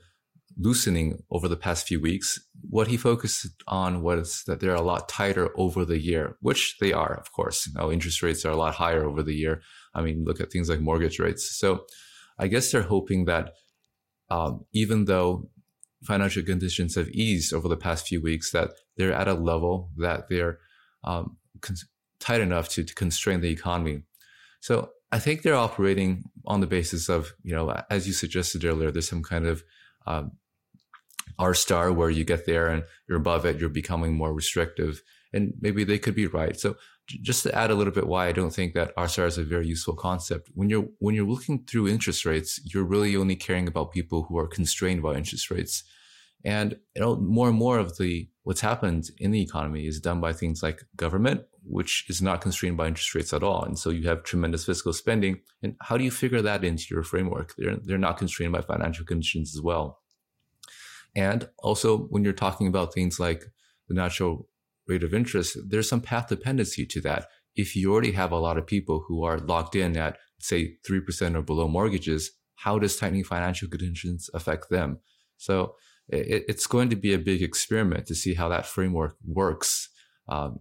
loosening over the past few weeks, what he focused on was that they're a lot tighter over the year, which they are, of course. Now, interest rates are a lot higher over the year. I mean, look at things like mortgage rates. So I guess they're hoping that um, even though financial conditions have eased over the past few weeks, that they're at a level that they're um, con- tight enough to, to constrain the economy. So I think they're operating on the basis of, you know, as you suggested earlier, there's some kind of um, R star where you get there and you're above it, you're becoming more restrictive. And maybe they could be right. So just to add a little bit why I don't think that R star is a very useful concept. When you're when you're looking through interest rates, you're really only caring about people who are constrained by interest rates. And you know, more and more of the what's happened in the economy is done by things like government, which is not constrained by interest rates at all. And so you have tremendous fiscal spending. And how do you figure that into your framework? They're they're not constrained by financial conditions as well. And also when you're talking about things like the natural rate of interest, there's some path dependency to that. If you already have a lot of people who are locked in at say 3% or below mortgages, how does tightening financial conditions affect them? So it, it's going to be a big experiment to see how that framework works um,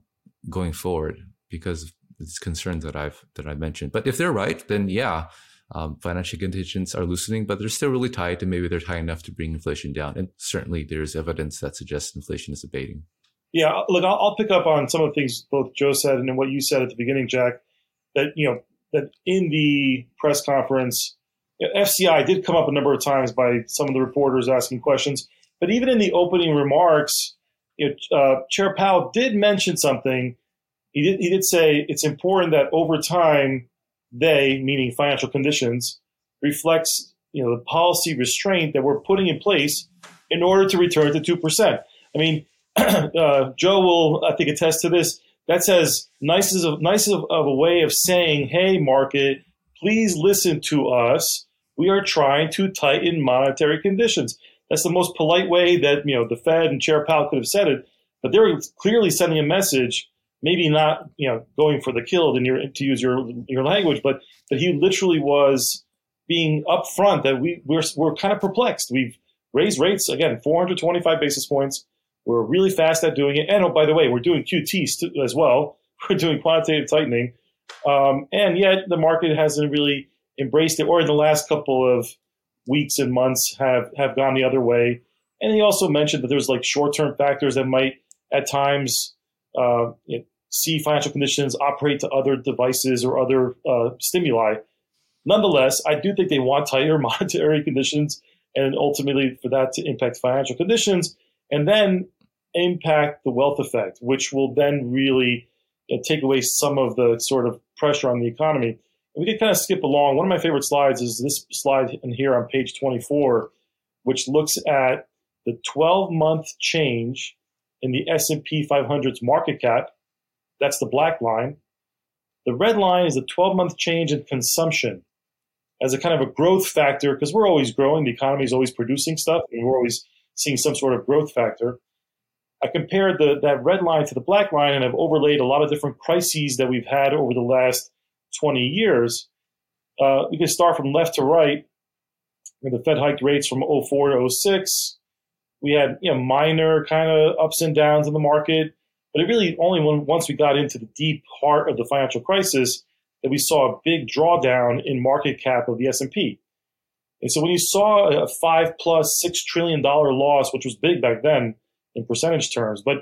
going forward because of these concerns that I've that I mentioned. But if they're right, then yeah, um, financial conditions are loosening, but they're still really tight, and maybe they're tight enough to bring inflation down. And certainly, there's evidence that suggests inflation is abating. Yeah, look, I'll, I'll pick up on some of the things both Joe said and what you said at the beginning, Jack. That you know that in the press conference, FCI did come up a number of times by some of the reporters asking questions, but even in the opening remarks, you know, uh, Chair Powell did mention something. He did, he did say it's important that over time they, meaning financial conditions, reflects you know the policy restraint that we're putting in place in order to return to two percent. I mean, [CLEARS THROAT] uh, Joe will I think attest to this. That's as nice as a nice of, of a way of saying, "Hey, market, please listen to us. We are trying to tighten monetary conditions." That's the most polite way that you know the Fed and Chair Powell could have said it. But they're clearly sending a message maybe not you know going for the kill in your to use your your language, but that he literally was being upfront that we we're we're kind of perplexed. We've raised rates again, 425 basis points. We're really fast at doing it, and oh by the way, we're doing QT as well. [LAUGHS] We're doing quantitative tightening, um, and yet the market hasn't really embraced it, or in the last couple of weeks and months have have gone the other way. And he also mentioned that there's like short term factors that might at times uh, see financial conditions operate to other devices or other uh, stimuli. Nonetheless, I do think they want tighter [LAUGHS] monetary conditions and ultimately for that to impact financial conditions and then impact the wealth effect, which will then really know, take away some of the sort of pressure on the economy. And we can kind of skip along. One of my favorite slides is this slide in here on page 24, which looks at the 12 month change in the S&P 500's market cap that's the black line. The red line is the 12 month change in consumption as a kind of a growth factor because we're always growing. The economy is always producing stuff and we're always seeing some sort of growth factor. I compared the, that red line to the black line and I've overlaid a lot of different crises that we've had over the last 20 years. Uh, we can start from left to right. The Fed hiked rates from 04 to 06. We had you know, minor kind of ups and downs in the market. But it really only when, once we got into the deep heart of the financial crisis that we saw a big drawdown in market cap of the S&P. And so when you saw a five plus six trillion dollar loss, which was big back then in percentage terms, but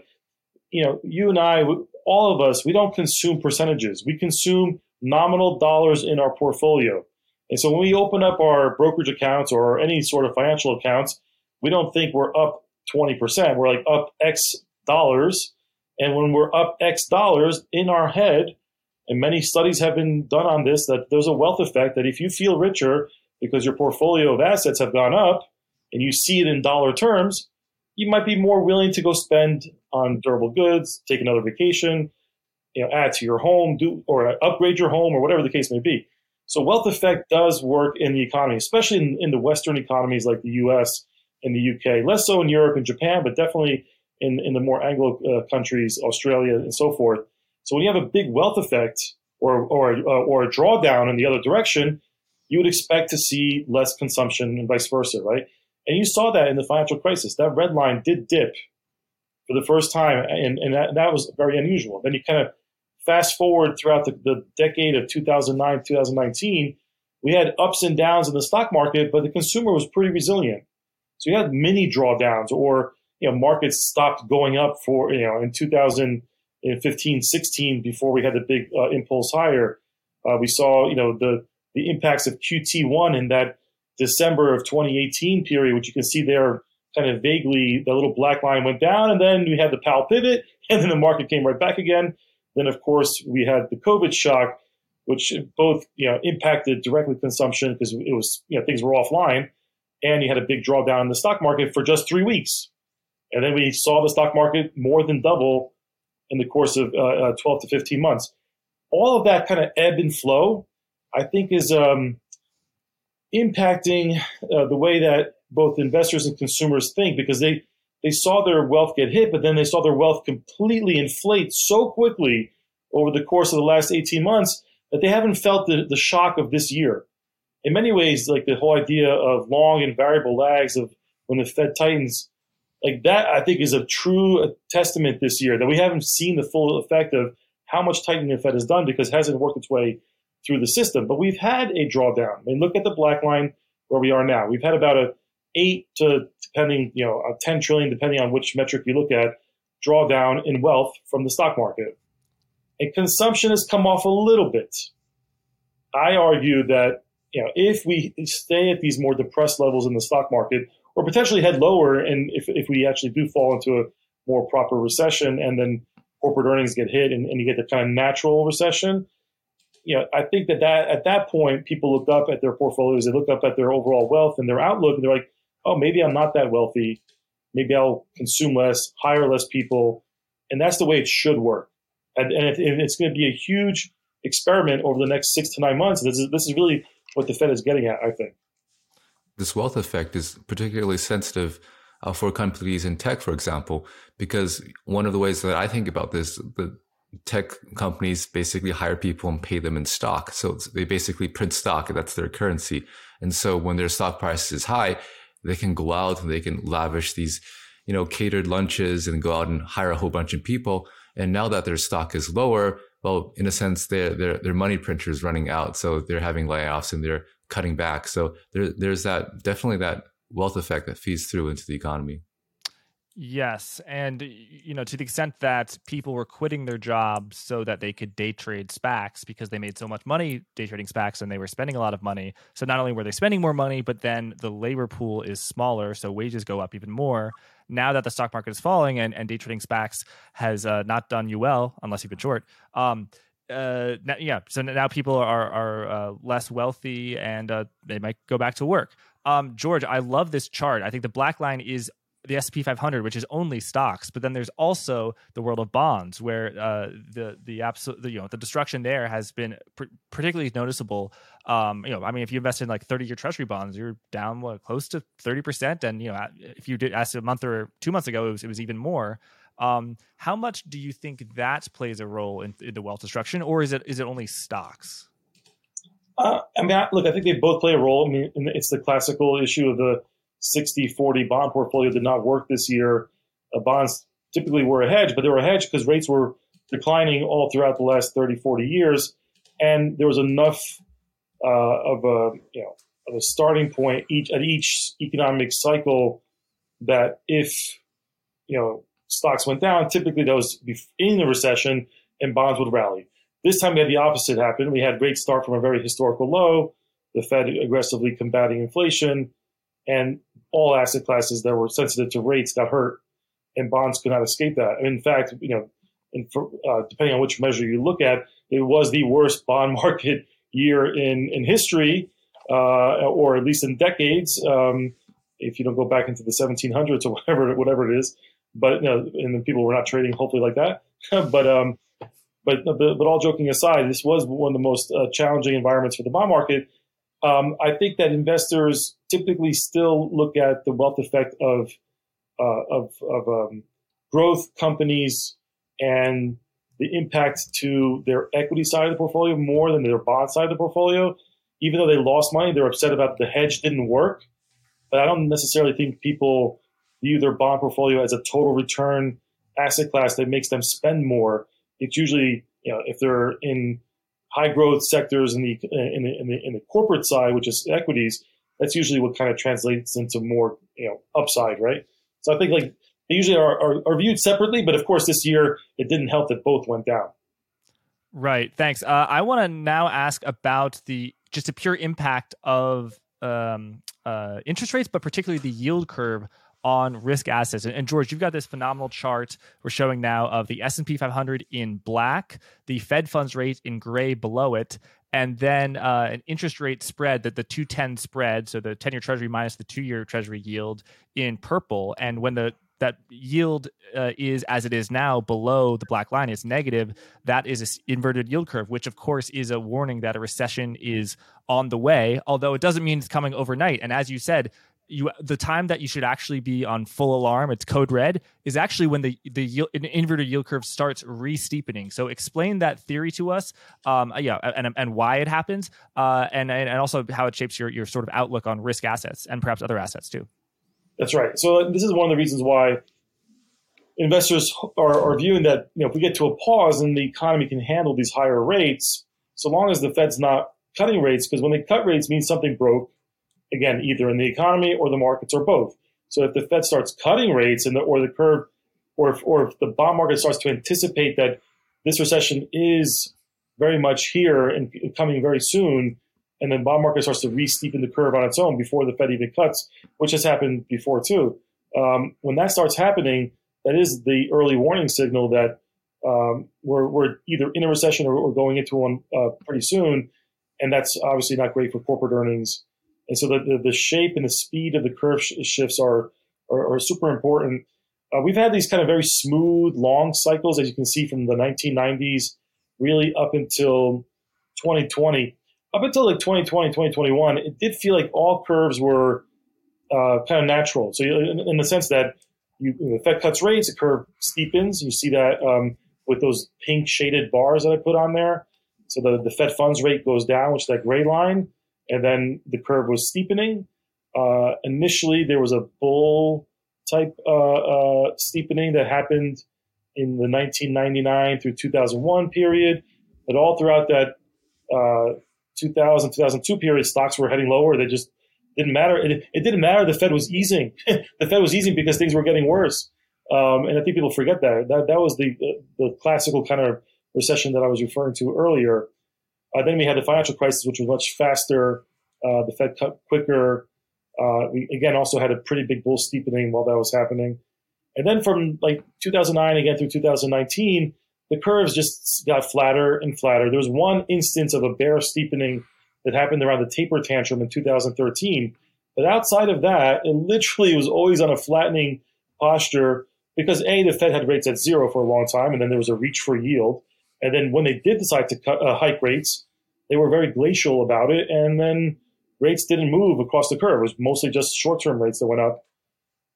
you know, you and I, all of us, we don't consume percentages. We consume nominal dollars in our portfolio. And so when we open up our brokerage accounts or any sort of financial accounts, we don't think we're up 20%. We're like up X dollars and when we're up X dollars in our head, and many studies have been done on this, that there's a wealth effect that if you feel richer because your portfolio of assets have gone up and you see it in dollar terms, you might be more willing to go spend on durable goods, take another vacation, you know, add to your home, do or upgrade your home or whatever the case may be. So wealth effect does work in the economy, especially in, in the Western economies like the U.S. and the U.K. Less so in Europe and Japan, but definitely in, in the more Anglo uh, countries, Australia, and so forth. So when you have a big wealth effect or, or, uh, or a drawdown in the other direction, you would expect to see less consumption and vice versa, right? And you saw that in the financial crisis. That red line did dip for the first time, and, and that, that was very unusual. Then you kind of fast forward throughout the, the decade of 2009, 2019, we had ups and downs in the stock market, but the consumer was pretty resilient. So you had mini drawdowns or you know markets stopped going up for you know in 2015 16 before we had the big uh, impulse higher uh, we saw you know the the impacts of qt1 in that december of 2018 period which you can see there kind of vaguely the little black line went down and then we had the powell pivot [LAUGHS] and then the market came right back again then of course we had the covid shock which both you know impacted directly consumption because it was you know things were offline and you had a big drawdown in the stock market for just three weeks and then we saw the stock market more than double in the course of uh, uh, 12 to 15 months. All of that kind of ebb and flow, I think, is um, impacting uh, the way that both investors and consumers think because they, they saw their wealth get hit, but then they saw their wealth completely inflate so quickly over the course of the last 18 months that they haven't felt the, the shock of this year. In many ways, like the whole idea of long and variable lags of when the Fed tightens like that I think is a true testament this year that we haven't seen the full effect of how much tightening the Fed has done because it hasn't worked its way through the system. But we've had a drawdown. I mean, look at the black line where we are now. We've had about a eight to depending, you know, a 10 trillion, depending on which metric you look at, drawdown in wealth from the stock market. And consumption has come off a little bit. I argue that, you know, if we stay at these more depressed levels in the stock market, or potentially head lower. And if, if we actually do fall into a more proper recession and then corporate earnings get hit and, and you get the kind of natural recession, you know, I think that, that at that point, people look up at their portfolios, they look up at their overall wealth and their outlook, and they're like, oh, maybe I'm not that wealthy. Maybe I'll consume less, hire less people. And that's the way it should work. And, and, it, and it's going to be a huge experiment over the next six to nine months. This is, this is really what the Fed is getting at, I think this wealth effect is particularly sensitive uh, for companies in tech, for example, because one of the ways that I think about this, the tech companies basically hire people and pay them in stock. So they basically print stock. That's their currency. And so when their stock price is high, they can go out and they can lavish these, you know, catered lunches and go out and hire a whole bunch of people. And now that their stock is lower, well, in a sense, their their their money printer is running out, so they're having layoffs and they're cutting back. So there, there's that definitely that wealth effect that feeds through into the economy. Yes, and you know to the extent that people were quitting their jobs so that they could day trade SPACs because they made so much money day trading SPACs and they were spending a lot of money. So not only were they spending more money, but then the labor pool is smaller, so wages go up even more. Now that the stock market is falling and, and day trading SPACs has uh, not done you well, unless you've been short. Um, uh, now, yeah, so now people are are uh, less wealthy and uh, they might go back to work. Um, George, I love this chart. I think the black line is the S&P 500, which is only stocks, but then there's also the world of bonds, where uh, the the absolute you know the destruction there has been pr- particularly noticeable. Um, you know, I mean, if you invest in like 30 year Treasury bonds, you're down what, close to 30 percent, and you know, if you did ask a month or two months ago, it was, it was even more. Um, how much do you think that plays a role in, in the wealth destruction, or is it is it only stocks? Uh, I mean, look, I think they both play a role. I mean, it's the classical issue of the 60-40 bond portfolio did not work this year. Uh, bonds typically were a hedge, but they were a hedge because rates were declining all throughout the last 30, 40 years. And there was enough uh, of a, you know, of a starting point each at each economic cycle that if, you know, stocks went down, typically those in the recession and bonds would rally. This time we had the opposite happen. We had rates start from a very historical low, the Fed aggressively combating inflation, and all asset classes that were sensitive to rates got hurt, and bonds could not escape that. in fact, you know, for, uh, depending on which measure you look at, it was the worst bond [LAUGHS] market year in in history, uh, or at least in decades. Um, if you don't go back into the 1700s or [LAUGHS] whatever whatever it is, but you know, and then people were not trading hopefully like that. [LAUGHS] but um, but but all joking aside, this was one of the most uh, challenging environments for the bond market. Um, I think that investors typically still look at the wealth effect of uh, of, of um, growth companies and the impact to their equity side of the portfolio more than their bond side of the portfolio. Even though they lost money, they're upset about the hedge didn't work. but I don't necessarily think people view their bond portfolio as a total return asset class that makes them spend more. It's usually, you know, if they're in high growth sectors in the, in the, in the, in the corporate side, which is equities, that's usually what kind of translates into more, you know, upside, right? So I think like they usually are, are, are viewed separately, but of course this year it didn't help that both went down. Right. Thanks. Uh, I want to now ask about the just a pure impact of um, uh, interest rates, but particularly the yield curve on risk assets. And, and, George, you've got this phenomenal chart we're showing now of the S&P 500 in black, the Fed funds rate in gray below it, and then uh, an interest rate spread that the 210 spread, so the 10-year treasury minus the 2-year treasury yield in purple. And when the that yield uh, is as it is now below the black line is negative that is an inverted yield curve which of course is a warning that a recession is on the way although it doesn't mean it's coming overnight and as you said you the time that you should actually be on full alarm it's code red is actually when the the yield, inverted yield curve starts re-steepening. So explain that theory to us um, yeah and, and why it happens uh, and and also how it shapes your your sort of outlook on risk assets and perhaps other assets too. That's right. So this is one of the reasons why investors are, are viewing that you know if we get to a pause and the economy can handle these higher rates so long as the fed's not cutting rates because when they cut rates means something broke again, either in the economy or the markets or both. So if the Fed starts cutting rates and the, or the curve, or if, or if the bond market starts to anticipate that this recession is very much here and coming very soon, and then bond market starts to re-steepen the curve on its own before the Fed even cuts, which has happened before too. Um, when that starts happening, that is the early warning signal that um, we're, we're, either in a recession or, or going into one uh, pretty soon, and that's obviously not great for corporate earnings and so the, the, the shape and the speed of the curve sh- shifts are, are, are, super important. Uh, we've had these kind of very smooth, long cycles, as you can see from the 1990s, really up until 2020. Up until like 2020, 2021, it did feel like all curves were uh, kind of natural. So, in, in, the sense that you, the Fed cuts rates, the curve steepens. You see that um, with those pink shaded bars that I put on there. So the, the Fed funds rate goes down, which is that gray line and then the curve was steepening. Uh, initially, there was a bull type uh, uh, steepening that happened in the 1999 through 2001 period, but all throughout that uh, 2000 2002 period, stocks were heading lower. They just didn't matter. It, it didn't matter. The Fed was easing. [LAUGHS] the Fed was easing because things were getting worse. Um, and I think people forget that. That that was the the classical kind of recession that I was referring to earlier. Uh, then we had the financial crisis, which was much faster. Uh, the Fed cut quicker. Uh, we again also had a pretty big bull steepening while that was happening. And then from like 2009 again through 2019, the curves just got flatter and flatter. There was one instance of a bear steepening that happened around the taper tantrum in 2013. But outside of that, it literally was always on a flattening posture because A, the Fed had rates at zero for a long time, and then there was a reach for yield. And then when they did decide to cut, uh, hike rates, they were very glacial about it. And then rates didn't move across the curve. It was mostly just short term rates that went up.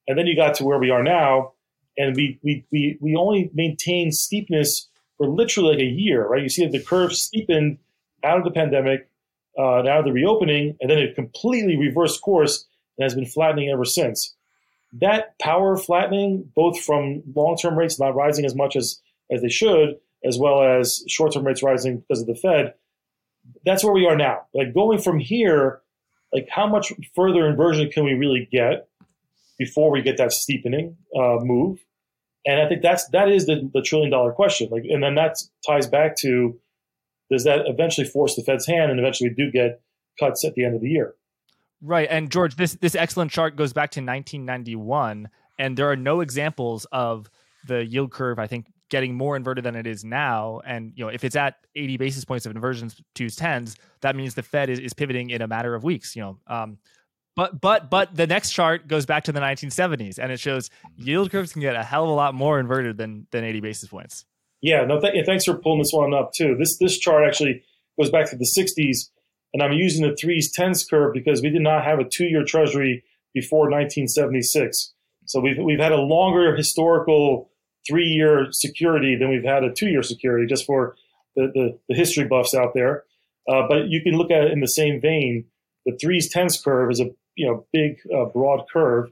And then you got to where we are now, and we, we, we, we only maintained steepness for literally like a year, right? You see that the curve steepened out of the pandemic, uh, out of the reopening, and then it completely reversed course and has been flattening ever since. That bear flattening, both from long term rates not rising as much as, as they should, as well as short term rates rising because of the Fed, that's where we are now. Like going from here, like how much further inversion can we really get before we get that steepening uh, move? And I think that's that is the, the trillion dollar question. Like, and then that ties back to does that eventually force the Fed's hand, and eventually do get cuts at the end of the year. Right, and George, this this excellent chart goes back to 1991, and there are no examples of the yield curve. I think getting more inverted than it is now. And you know, if it's at 80 basis points of inversions to tens, that means the Fed is, is pivoting in a matter of weeks. You know, um, but but but the next chart goes back to the 1970s, and it shows yield curves can get a hell of a lot more inverted than than 80 basis points. Yeah, no, th- thanks for pulling this one up too. This this chart actually goes back to the 60s, and I'm using the threes tens curve because we did not have a two year Treasury before 1976. So we've we've had a longer historical three year security than we've had a two year security, just for the, the, the, history buffs out there. Uh, but you can look at it in the same vein. The threes tens curve is a you know big uh, broad curve.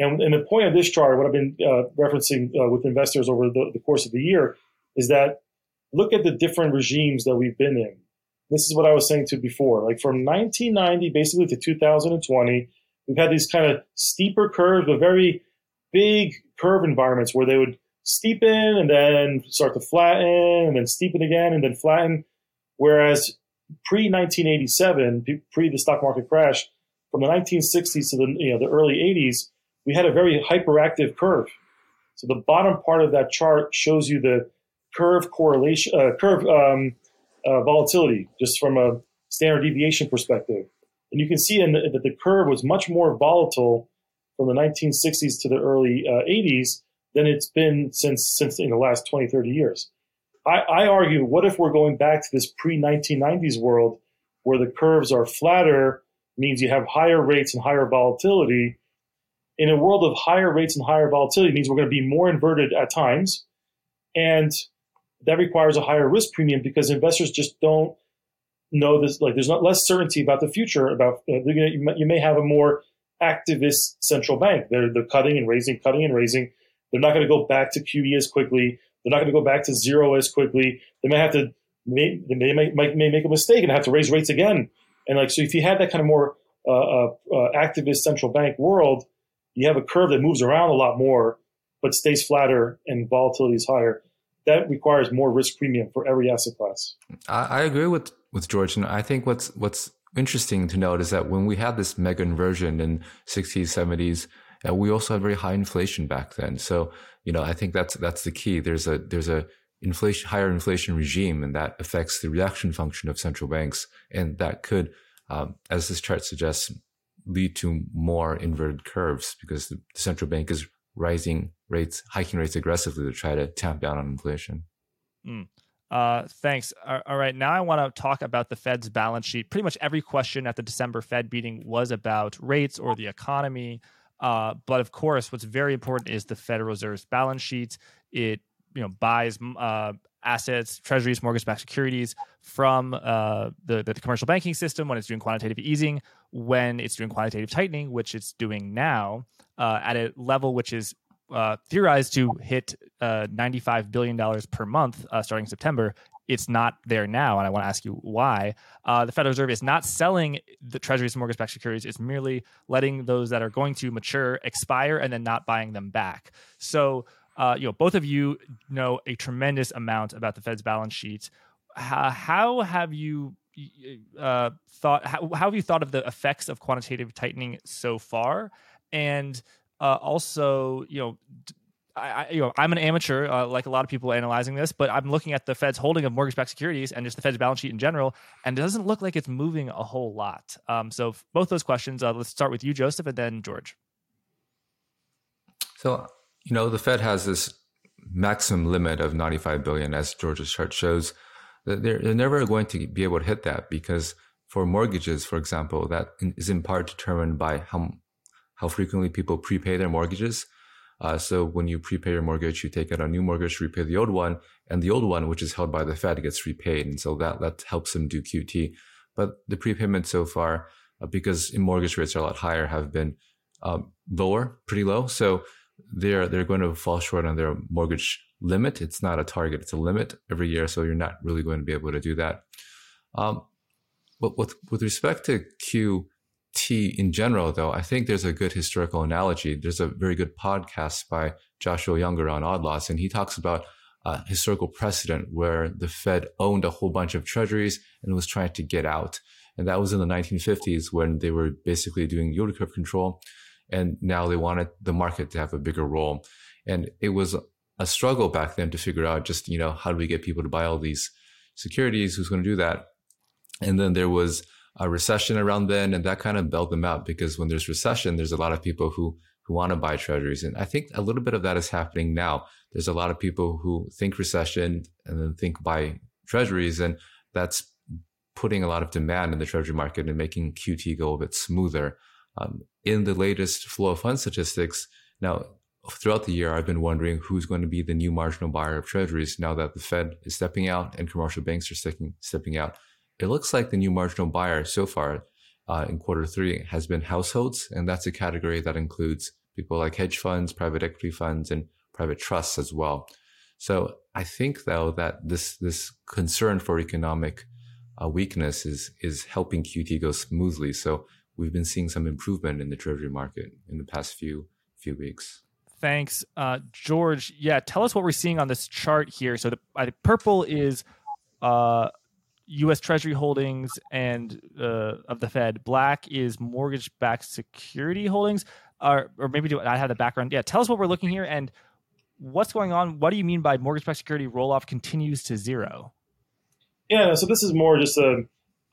And, and the point of this chart, what I've been uh, referencing uh, with investors over the, the course of the year, is that look at the different regimes that we've been in. This is what I was saying to before. Like from 1990 basically to 2020, we've had these kind of steeper curves, but very big curve environments where they would steepen and then start to flatten and then steepen again and then flatten. Whereas pre 1987, pre the stock market crash, from the 1960s to the you know the early 80s, we had a very hyperactive curve. So the bottom part of that chart shows you the curve correlation, uh, curve um, uh, volatility, just from a standard deviation perspective. And you can see the, that the curve was much more volatile from the 1960s to the early uh, 80s than it's been since since in the last 20, 30 years. I, I argue, what if we're going back to this pre 1990s world where the curves are flatter, means you have higher rates and higher volatility. In a world of higher rates and higher volatility, means we're going to be more inverted at times, and that requires a higher risk premium because investors just don't know this. Like, there's not less certainty about the future. About uh, you may have a more activist central bank. They're they're cutting and raising, cutting and raising. They're not going to go back to QE as quickly. They're not going to go back to zero as quickly. They may have to, may, they may, may, may make a mistake and have to raise rates again. And like, so if you have that kind of more uh, uh, uh, activist central bank world, you have a curve that moves around a lot more, but stays flatter and volatility is higher. That requires more risk premium for every asset class. I, I agree with, with George. And I think what's, what's interesting to note is that when we had this mega inversion in 60s, 70s, uh, we also had very high inflation back then. So, you know, I think that's that's the key. There's a there's a inflation higher inflation regime, and that affects the reaction function of central banks, and that could, um, as this chart suggests, lead to more inverted curves because the central bank is rising rates, hiking rates aggressively to try to tamp down on inflation. Mm. Uh, thanks. All right. Now I want to talk about the Fed's balance sheet. Pretty much every question at the December Fed meeting was about rates or the economy. Uh, but of course, what's very important is the Federal Reserve's balance sheet. It you know buys uh, assets, treasuries, mortgage-backed securities from uh, the, the commercial banking system when it's doing quantitative easing, when it's doing quantitative tightening, which it's doing now uh, at a level which is uh, theorized to hit uh, $95 billion per month uh, starting September it's not there now. And I want to ask you why. Uh, the Federal Reserve is not selling the Treasuries and mortgage backed securities, it's merely letting those that are going to mature expire and then not buying them back. So, uh, you know, both of you know a tremendous amount about the Fed's balance sheet. How, how have you uh, thought? How, how, have you thought of the effects of quantitative tightening so far? And uh, also, you know, I, you know, I'm an amateur, uh, like a lot of people analyzing this, but I'm looking at the Fed's holding of mortgage-backed securities and just the Fed's balance sheet in general, and it doesn't look like it's moving a whole lot. Um, so both those questions, uh, let's start with you, Joseph, and then George. So you know, the Fed has this maximum limit of 95 billion, as George's chart shows. They're, they're never going to be able to hit that because for mortgages, for example, that is in part determined by how how frequently people prepay their mortgages. Uh, so when you prepay your mortgage, you take out a new mortgage, repay the old one, and the old one, which is held by the Fed, gets repaid. And so that, that helps them do QT. But the prepayment so far, uh, because mortgage rates are a lot higher, have been um, lower, pretty low. So they're, they're going to fall short on their mortgage limit. It's not a target, it's a limit every year. So you're not really going to be able to do that. Um, but with, with respect to Q, tea in general, though, I think there's a good historical analogy. There's a very good podcast by Joshua Younger on Odd Lots, and he talks about a historical precedent where the Fed owned a whole bunch of treasuries and was trying to get out. And that was in the 1950s when they were basically doing yield curve control. And now they wanted the market to have a bigger role. And it was a struggle back then to figure out just, you know, how do we get people to buy all these securities? Who's going to do that? And then there was a recession around then, and that kind of bailed them out because when there's recession, there's a lot of people who who want to buy treasuries, and I think a little bit of that is happening now. There's a lot of people who think recession and then think buy treasuries, and that's putting a lot of demand in the treasury market and making QT go a bit smoother. Um, in the latest flow of fund statistics, now throughout the year, I've been wondering who's going to be the new marginal buyer of treasuries now that the Fed is stepping out and commercial banks are stepping stepping out it looks like the new marginal buyer so far uh, in quarter three has been households, and that's a category that includes people like hedge funds, private equity funds, and private trusts as well. So I think though that this this concern for economic uh, weakness is is helping QT go smoothly. So we've been seeing some improvement in the treasury market in the past few few weeks. Thanks, uh, George. Yeah, tell us what we're seeing on this chart here. So the uh, purple is uh, U.S. Treasury holdings and uh, of the Fed. Black is mortgage-backed security holdings, or, or maybe do I have the background? Yeah, tell us what we're looking here and what's going on. What do you mean by mortgage-backed security roll-off continues to zero? Yeah, so this is more just a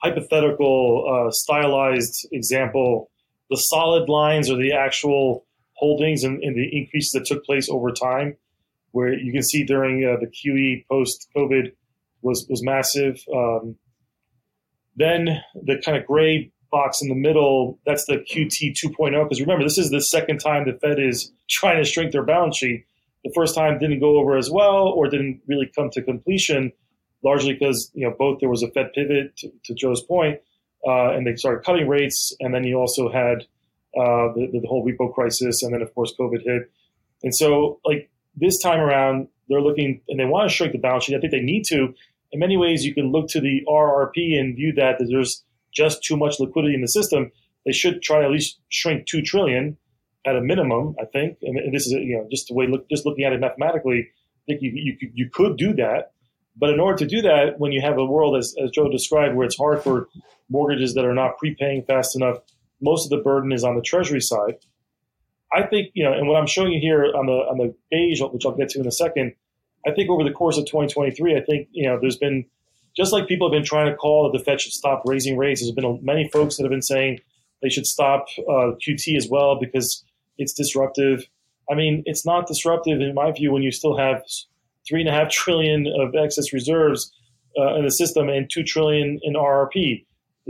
hypothetical, uh, stylized example. The solid lines are the actual holdings and, and, the increases that took place over time, where you can see during uh, the QE post COVID was was massive. Um, then the kind of gray box in the middle, that's the QT 2.0. Because remember, this is the second time the Fed is trying to shrink their balance sheet. The first time didn't go over as well, or didn't really come to completion, largely because you know both there was a Fed pivot to, to Joe's point, uh, and they started cutting rates, and then you also had uh, the, the whole repo crisis, and then of course COVID hit. And so, like this time around, they're looking and they want to shrink the balance sheet. I think they need to. In many ways, you can look to the RRP and view that, that there's just too much liquidity in the system. They should try to at least shrink two trillion at a minimum. I think, and this is you know just the way look just looking at it mathematically. I think you you you could do that. But in order to do that, when you have a world as, as Joe described, where it's hard for mortgages that are not prepaying fast enough most of the burden is on the Treasury side. I think, you know, and what I'm showing you here on the on the beige, which I'll get to in a second, I think over the course of 2023, I think, you know, there's been just like people have been trying to call that the Fed should stop raising rates. There's been many folks that have been saying they should stop uh, QT as well because it's disruptive. I mean, it's not disruptive in my view when you still have three and a half trillion of excess reserves uh, in the system and two trillion in RRP.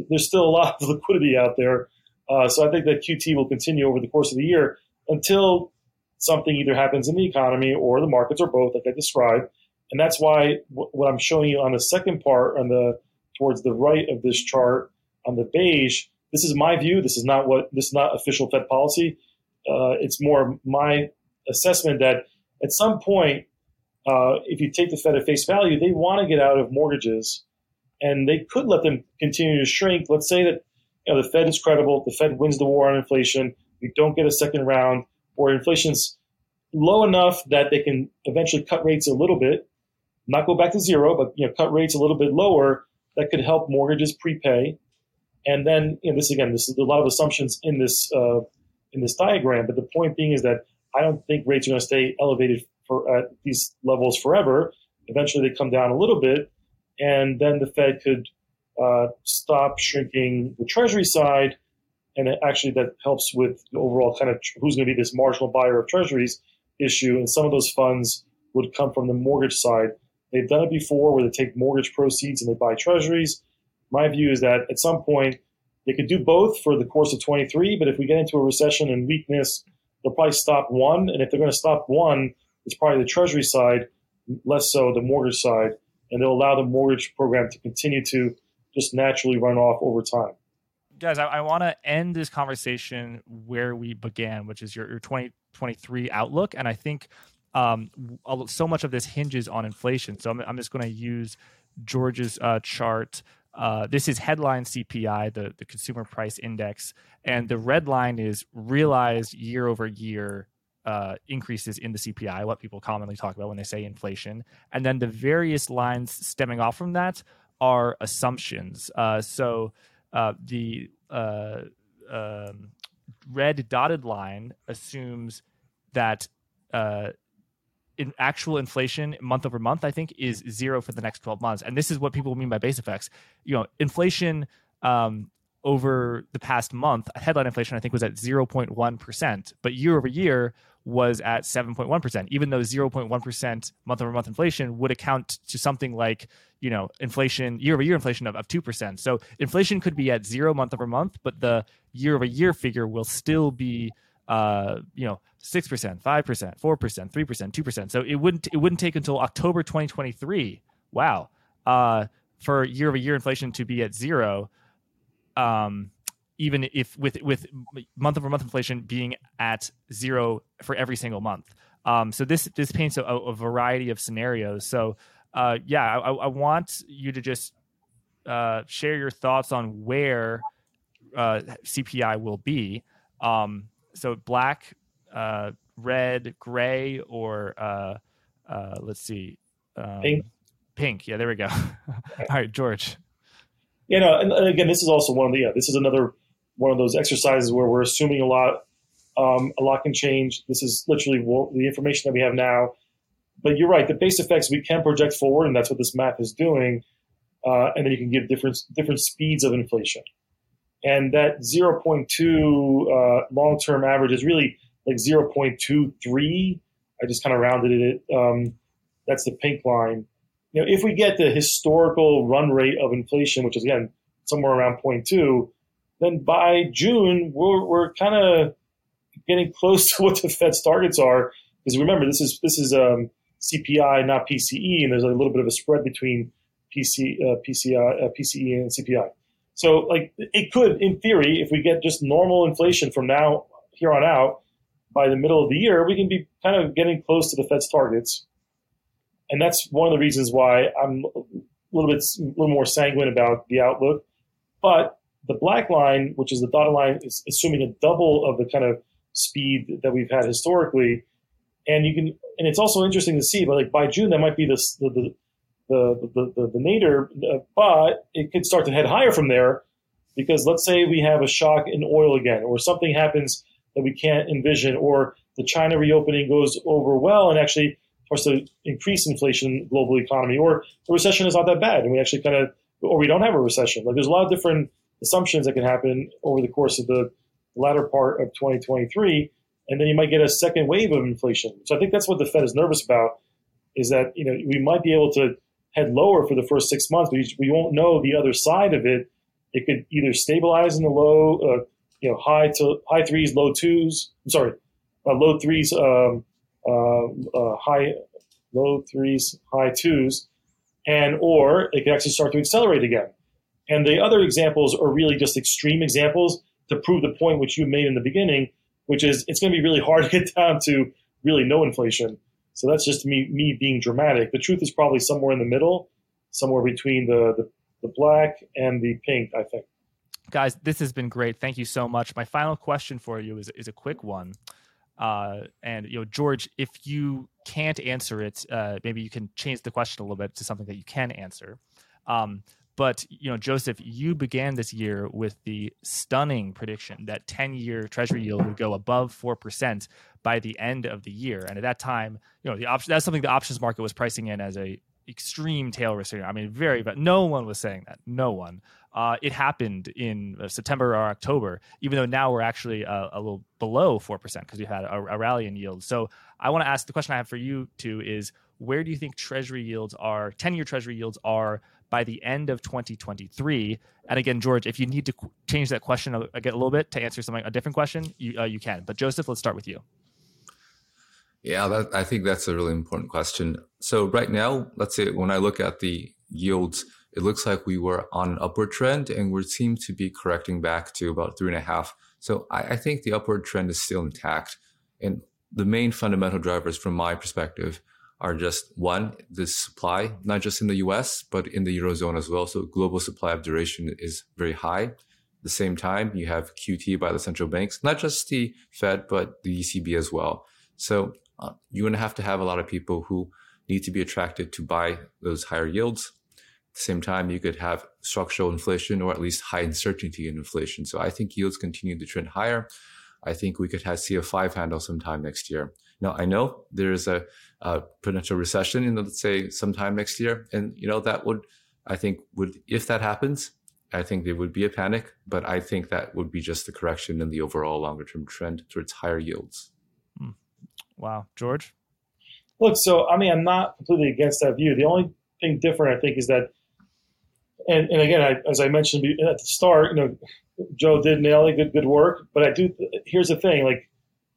There's still a lot of [LAUGHS] liquidity out there. Uh, so I think that QT will continue over the course of the year until something either happens in the economy or the markets or both, like I described. And that's why what I'm showing you on the second part, on the towards the right of this chart, on the beige, this is my view. This is not what this is not official Fed policy. Uh, it's more my assessment that at some point, uh, if you take the Fed at face value, they want to get out of mortgages, and they could let them continue to shrink. Let's say that you know, the Fed is credible. The Fed wins the war on inflation. We don't get a second round, or inflation's low enough that they can eventually cut rates a little bit, not go back to zero, but you know, cut rates a little bit lower. That could help mortgages prepay. And then, you know, this again, this is a lot of assumptions in this uh, in this diagram. But the point being is that I don't think rates are going to stay elevated for at these levels forever. Eventually, they come down a little bit, and then the Fed could uh, stop shrinking the treasury side. And actually, that helps with the overall kind of who's going to be this marginal buyer of treasuries issue. And some of those funds would come from the mortgage side. They've done it before where they take mortgage proceeds and they buy treasuries. My view is that at some point they could do both for the course of 23, but if we get into a recession and weakness, they'll probably stop one. And if they're going to stop one, it's probably the treasury side, less so the mortgage side. And they'll allow the mortgage program to continue to just naturally run off over time. Guys, I, I want to end this conversation where we began, which is your, your 2023 outlook. And I think um, so much of this hinges on inflation. So I'm, I'm just going to use George's uh, chart. Uh, this is headline CPI, the, the consumer price index, and the red line is realized year over year uh, increases in the CPI, what people commonly talk about when they say inflation. And then the various lines stemming off from that are assumptions. Uh, so uh, the uh, um, red dotted line assumes that uh, in actual inflation month over month, I think, is zero for the next 12 months. And this is what people mean by base effects. You know, inflation um, over the past month, headline inflation, I think, was at 0.1%. But year over year, was at 7.1%, even though 0.1% month over month inflation would account to something like, you know, inflation, year over year inflation of, of 2%. So inflation could be at zero month over month, but the year over year figure will still be, uh, you know, 6%, 5%, 4%, 3%, 2%. So it wouldn't, it wouldn't take until October 2023. Wow. Uh, for year over year inflation to be at zero. Um, even if with with month over month inflation being at zero for every single month. Um, so this this paints a, a, variety of scenarios. So uh, yeah, I, I, want you to just uh, share your thoughts on where uh, CPI will be. Um, so black, uh, red, gray, or uh, uh, let's see, um, pink. Pink. Yeah, there we go. [LAUGHS] All right, George. You know, and, and again, this is also one of the yeah, this is another one of those exercises where we're assuming a lot. Um, a lot can change. This is literally the information that we have now. But you're right. The base effects we can project forward, and that's what this math is doing. Uh, and then you can give different different speeds of inflation. And that 0.2 uh, long term average is really like 0.23. I just kind of rounded it. Um, that's the pink line. You know, if we get the historical run rate of inflation, which is again somewhere around 0.2, then by June we're, we're kind of getting close [LAUGHS] to what the Fed's targets are. Because remember, this is this is um, CPI, not PCE, and there's a little bit of a spread between PC, uh, PCI, uh, PCE and CPI. So, like, it could, in theory, if we get just normal inflation from now here on out, by the middle of the year, we can be kind of getting close to the Fed's targets. And that's one of the reasons why I'm a little bit a little more sanguine about the outlook. But the black line, which is the dotted line, is assuming a double of the kind of speed that we've had historically. And you can, and it's also interesting to see, but like by June, that might be the the the the, the, the nadir, uh, but it could start to head higher from there, because let's say we have a shock in oil again, or something happens that we can't envision, or the China reopening goes over well and actually starts to increase inflation in the global economy, or the recession is not that bad, and we actually kind of, or we don't have a recession. Like there's a lot of different assumptions that can happen over the course of the latter part of 2023, and then you might get a second wave of inflation. So I think that's what the Fed is nervous about, is that you know we might be able to head lower for the first six months, but we won't know the other side of it. It could either stabilize in the low, uh, you know, high to high threes, low twos. I'm sorry, uh, low threes, um, uh, uh high, low threes, high twos, and or it could actually start to accelerate again. And the other examples are really just extreme examples to prove the point which you made in the beginning, which is it's going to be really hard to get [LAUGHS] down to really no inflation. So that's just me me being dramatic. The truth is probably somewhere in the middle, somewhere between the, the, the black and the pink, I think. Guys, this has been great. Thank you so much. My final question for you is, is a quick one. Uh, and you know, George, if you can't answer it, uh, maybe you can change the question a little bit to something that you can answer. Um, but you know, Joseph, you began this year with the stunning prediction that 10-year Treasury yield would go above four percent by the end of the year. And at that time, you know, the option that's something the options market was pricing in as a extreme tail risk. I mean, very, but no one was saying that. No one. Uh, it happened in uh, September or October, even though now we're actually uh, a little below 4% because we had a, a, rally in yield. So I want to ask the question I have for you two is where do you think treasury yields are, 10 year treasury yields are by the end of 2023. And again, George, if you need to qu- change that question a, a, little bit to answer something a different question, you, uh, you can. But Joseph, let's start with you. Yeah, that, I think that's a really important question. So right now, let's say when I look at the yields, it looks like we were on an upward trend and we seem to be correcting back to about three and a half. So I, I think the upward trend is still intact. And the main fundamental drivers from my perspective are just one, the supply, not just in the US, but in the Eurozone as well. So global supply of duration is very high. At the same time, you have QT by the central banks, not just the Fed, but the ECB as well. So uh, you're going to have to have a lot of people who need to be attracted to buy those higher yields. At the same time, you could have structural inflation or at least high uncertainty in inflation. So I think yields continue to trend higher. I think we could have, see a five handle sometime next year. Now, I know there is a, a potential recession in, let's say, sometime next year. And, you know, that would, I think, would, if that happens, I think there would be a panic, but I think that would be just the correction in the overall longer term trend towards higher yields. Hmm. Wow. George? Look, so, I mean, I'm not completely against that view. The only thing different, I think, is that, and, and again, I, as I mentioned at the start, you know, Joe did nail it, good, good work. But I do, here's the thing, like,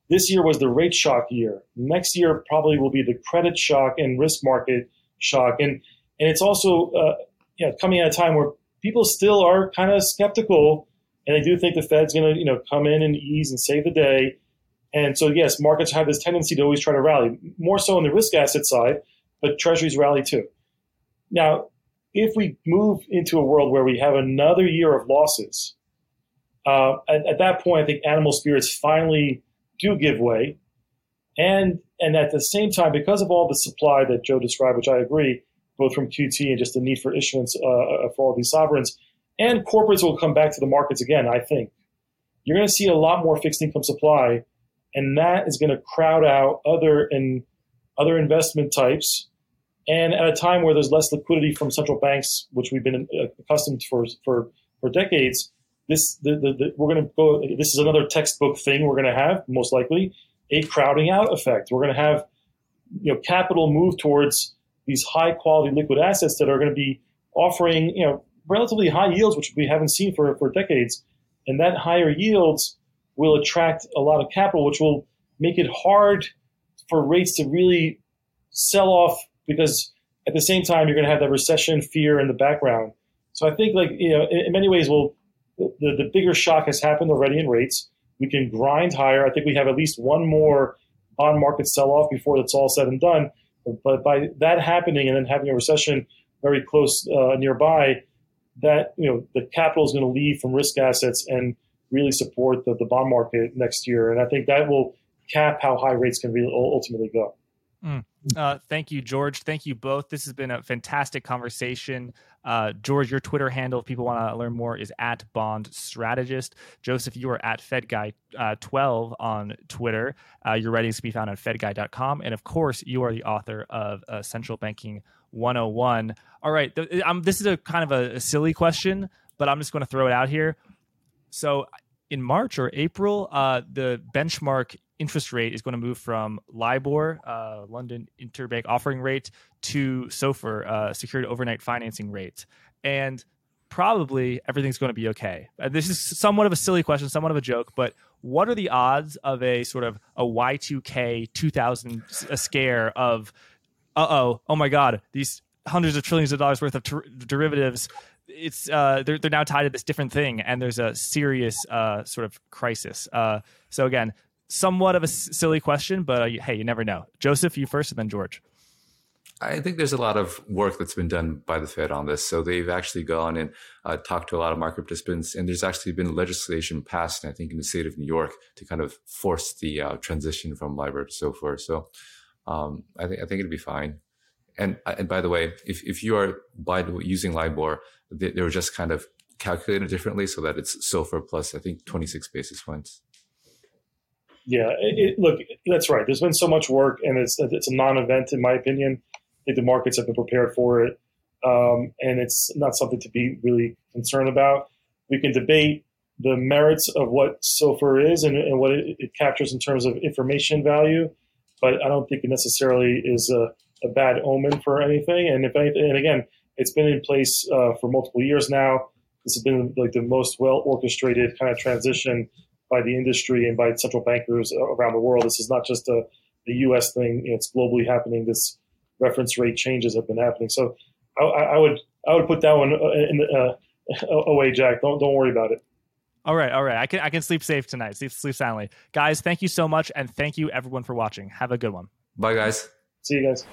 this year was the rate shock year. Next year probably will be the credit shock and risk market shock. And, and it's also uh, you know, coming at a time where people still are kind of skeptical and they do think the Fed's going to you know come in and ease and save the day. And so yes, markets have this tendency to always try to rally more so on the risk asset side, but Treasuries rally too. Now, if we move into a world where we have another year of losses, uh, at, at, that point, I think animal spirits finally do give way, and and at the same time, because of all the supply that Joe described, which I agree, both from QT and just the need for issuance uh, uh, for all these sovereigns, and corporates will come back to the markets again. I think you're going to see a lot more fixed income supply, and that is going to crowd out other and other investment types and at a time where there's less liquidity from central banks, which we've been uh, accustomed for for for decades, this the, the, the, we're going to go. This is another textbook thing we're going to have most likely a crowding out effect. We're going to have you know capital move towards these high quality liquid assets that are going to be offering you know relatively high yields, which we haven't seen for for decades, and that higher yields will attract a lot of capital, which will make it hard for rates to really sell off because at the same time you're going to have that recession fear in the background. So I think like you know in, in many ways, well, the, the bigger shock has happened already in rates. We can grind higher. I think we have at least one more bond market sell off before it's all said and done. But by that happening and then having a recession very close uh, nearby, that you know the capital is going to leave from risk assets and really support the, the bond market next year. And I think that will cap how high rates can really ultimately go. Mm. Uh, thank you, George. Thank you both. This has been a fantastic conversation. Uh, George, your Twitter handle, if people want to learn more, is at Bond Strategist. Joseph, you are at FedGuy12 uh, on Twitter. Uh, your writings can be found on FedGuy.com. And of course, you are the author of uh, Central Banking 101. All right. Th- um, this is a kind of a, a silly question, but I'm just going to throw it out here. So, in March or April, uh, the benchmark interest rate is going to move from LIBOR, uh, London Interbank Offering Rate, to SOFR, uh, Secured Overnight Financing Rate, and probably everything's going to be okay. Uh, this is somewhat of a silly question, somewhat of a joke, but what are the odds of a sort of a Y2K 2000 a scare of, uh oh, oh my God, these hundreds of trillions of dollars worth of ter- derivatives it's uh, they're they're now tied to this different thing, and there's a serious uh, sort of crisis. Uh, so again, somewhat of a silly question, but uh, hey, you never know. Joseph, you first, and then George. I think there's a lot of work that's been done by the Fed on this. So they've actually gone and uh, talked to a lot of market participants, and there's actually been legislation passed, I think, in the state of New York to kind of force the uh, transition from LIBOR to SOFR. So um, I think I think it'd be fine. And uh, and by the way, if if you are by using LIBOR, they, they were just kind of calculated differently so that it's SOFR plus I think 26 basis points. Yeah, it, look, that's right. There's been so much work, and it's it's a non-event in my opinion. I think the markets have been prepared for it, um, and it's not something to be really concerned about. We can debate the merits of what SOFR is and, and what it, it, captures in terms of information value, but I don't think it necessarily is a, a bad omen for anything. And if anything, and again, it's been in place uh, for multiple years now. This has been like the most well orchestrated kind of transition by the industry and by central bankers around the world. This is not just a, a U.S. thing; it's globally happening. This reference rate changes have been happening. So I, I would I would put that one uh, in uh, away, Jack. Don't don't worry about it. All right, all right. I can I can sleep safe tonight. Sleep sleep soundly, guys. Thank you so much, and thank you everyone for watching. Have a good one. Bye, guys. See you guys.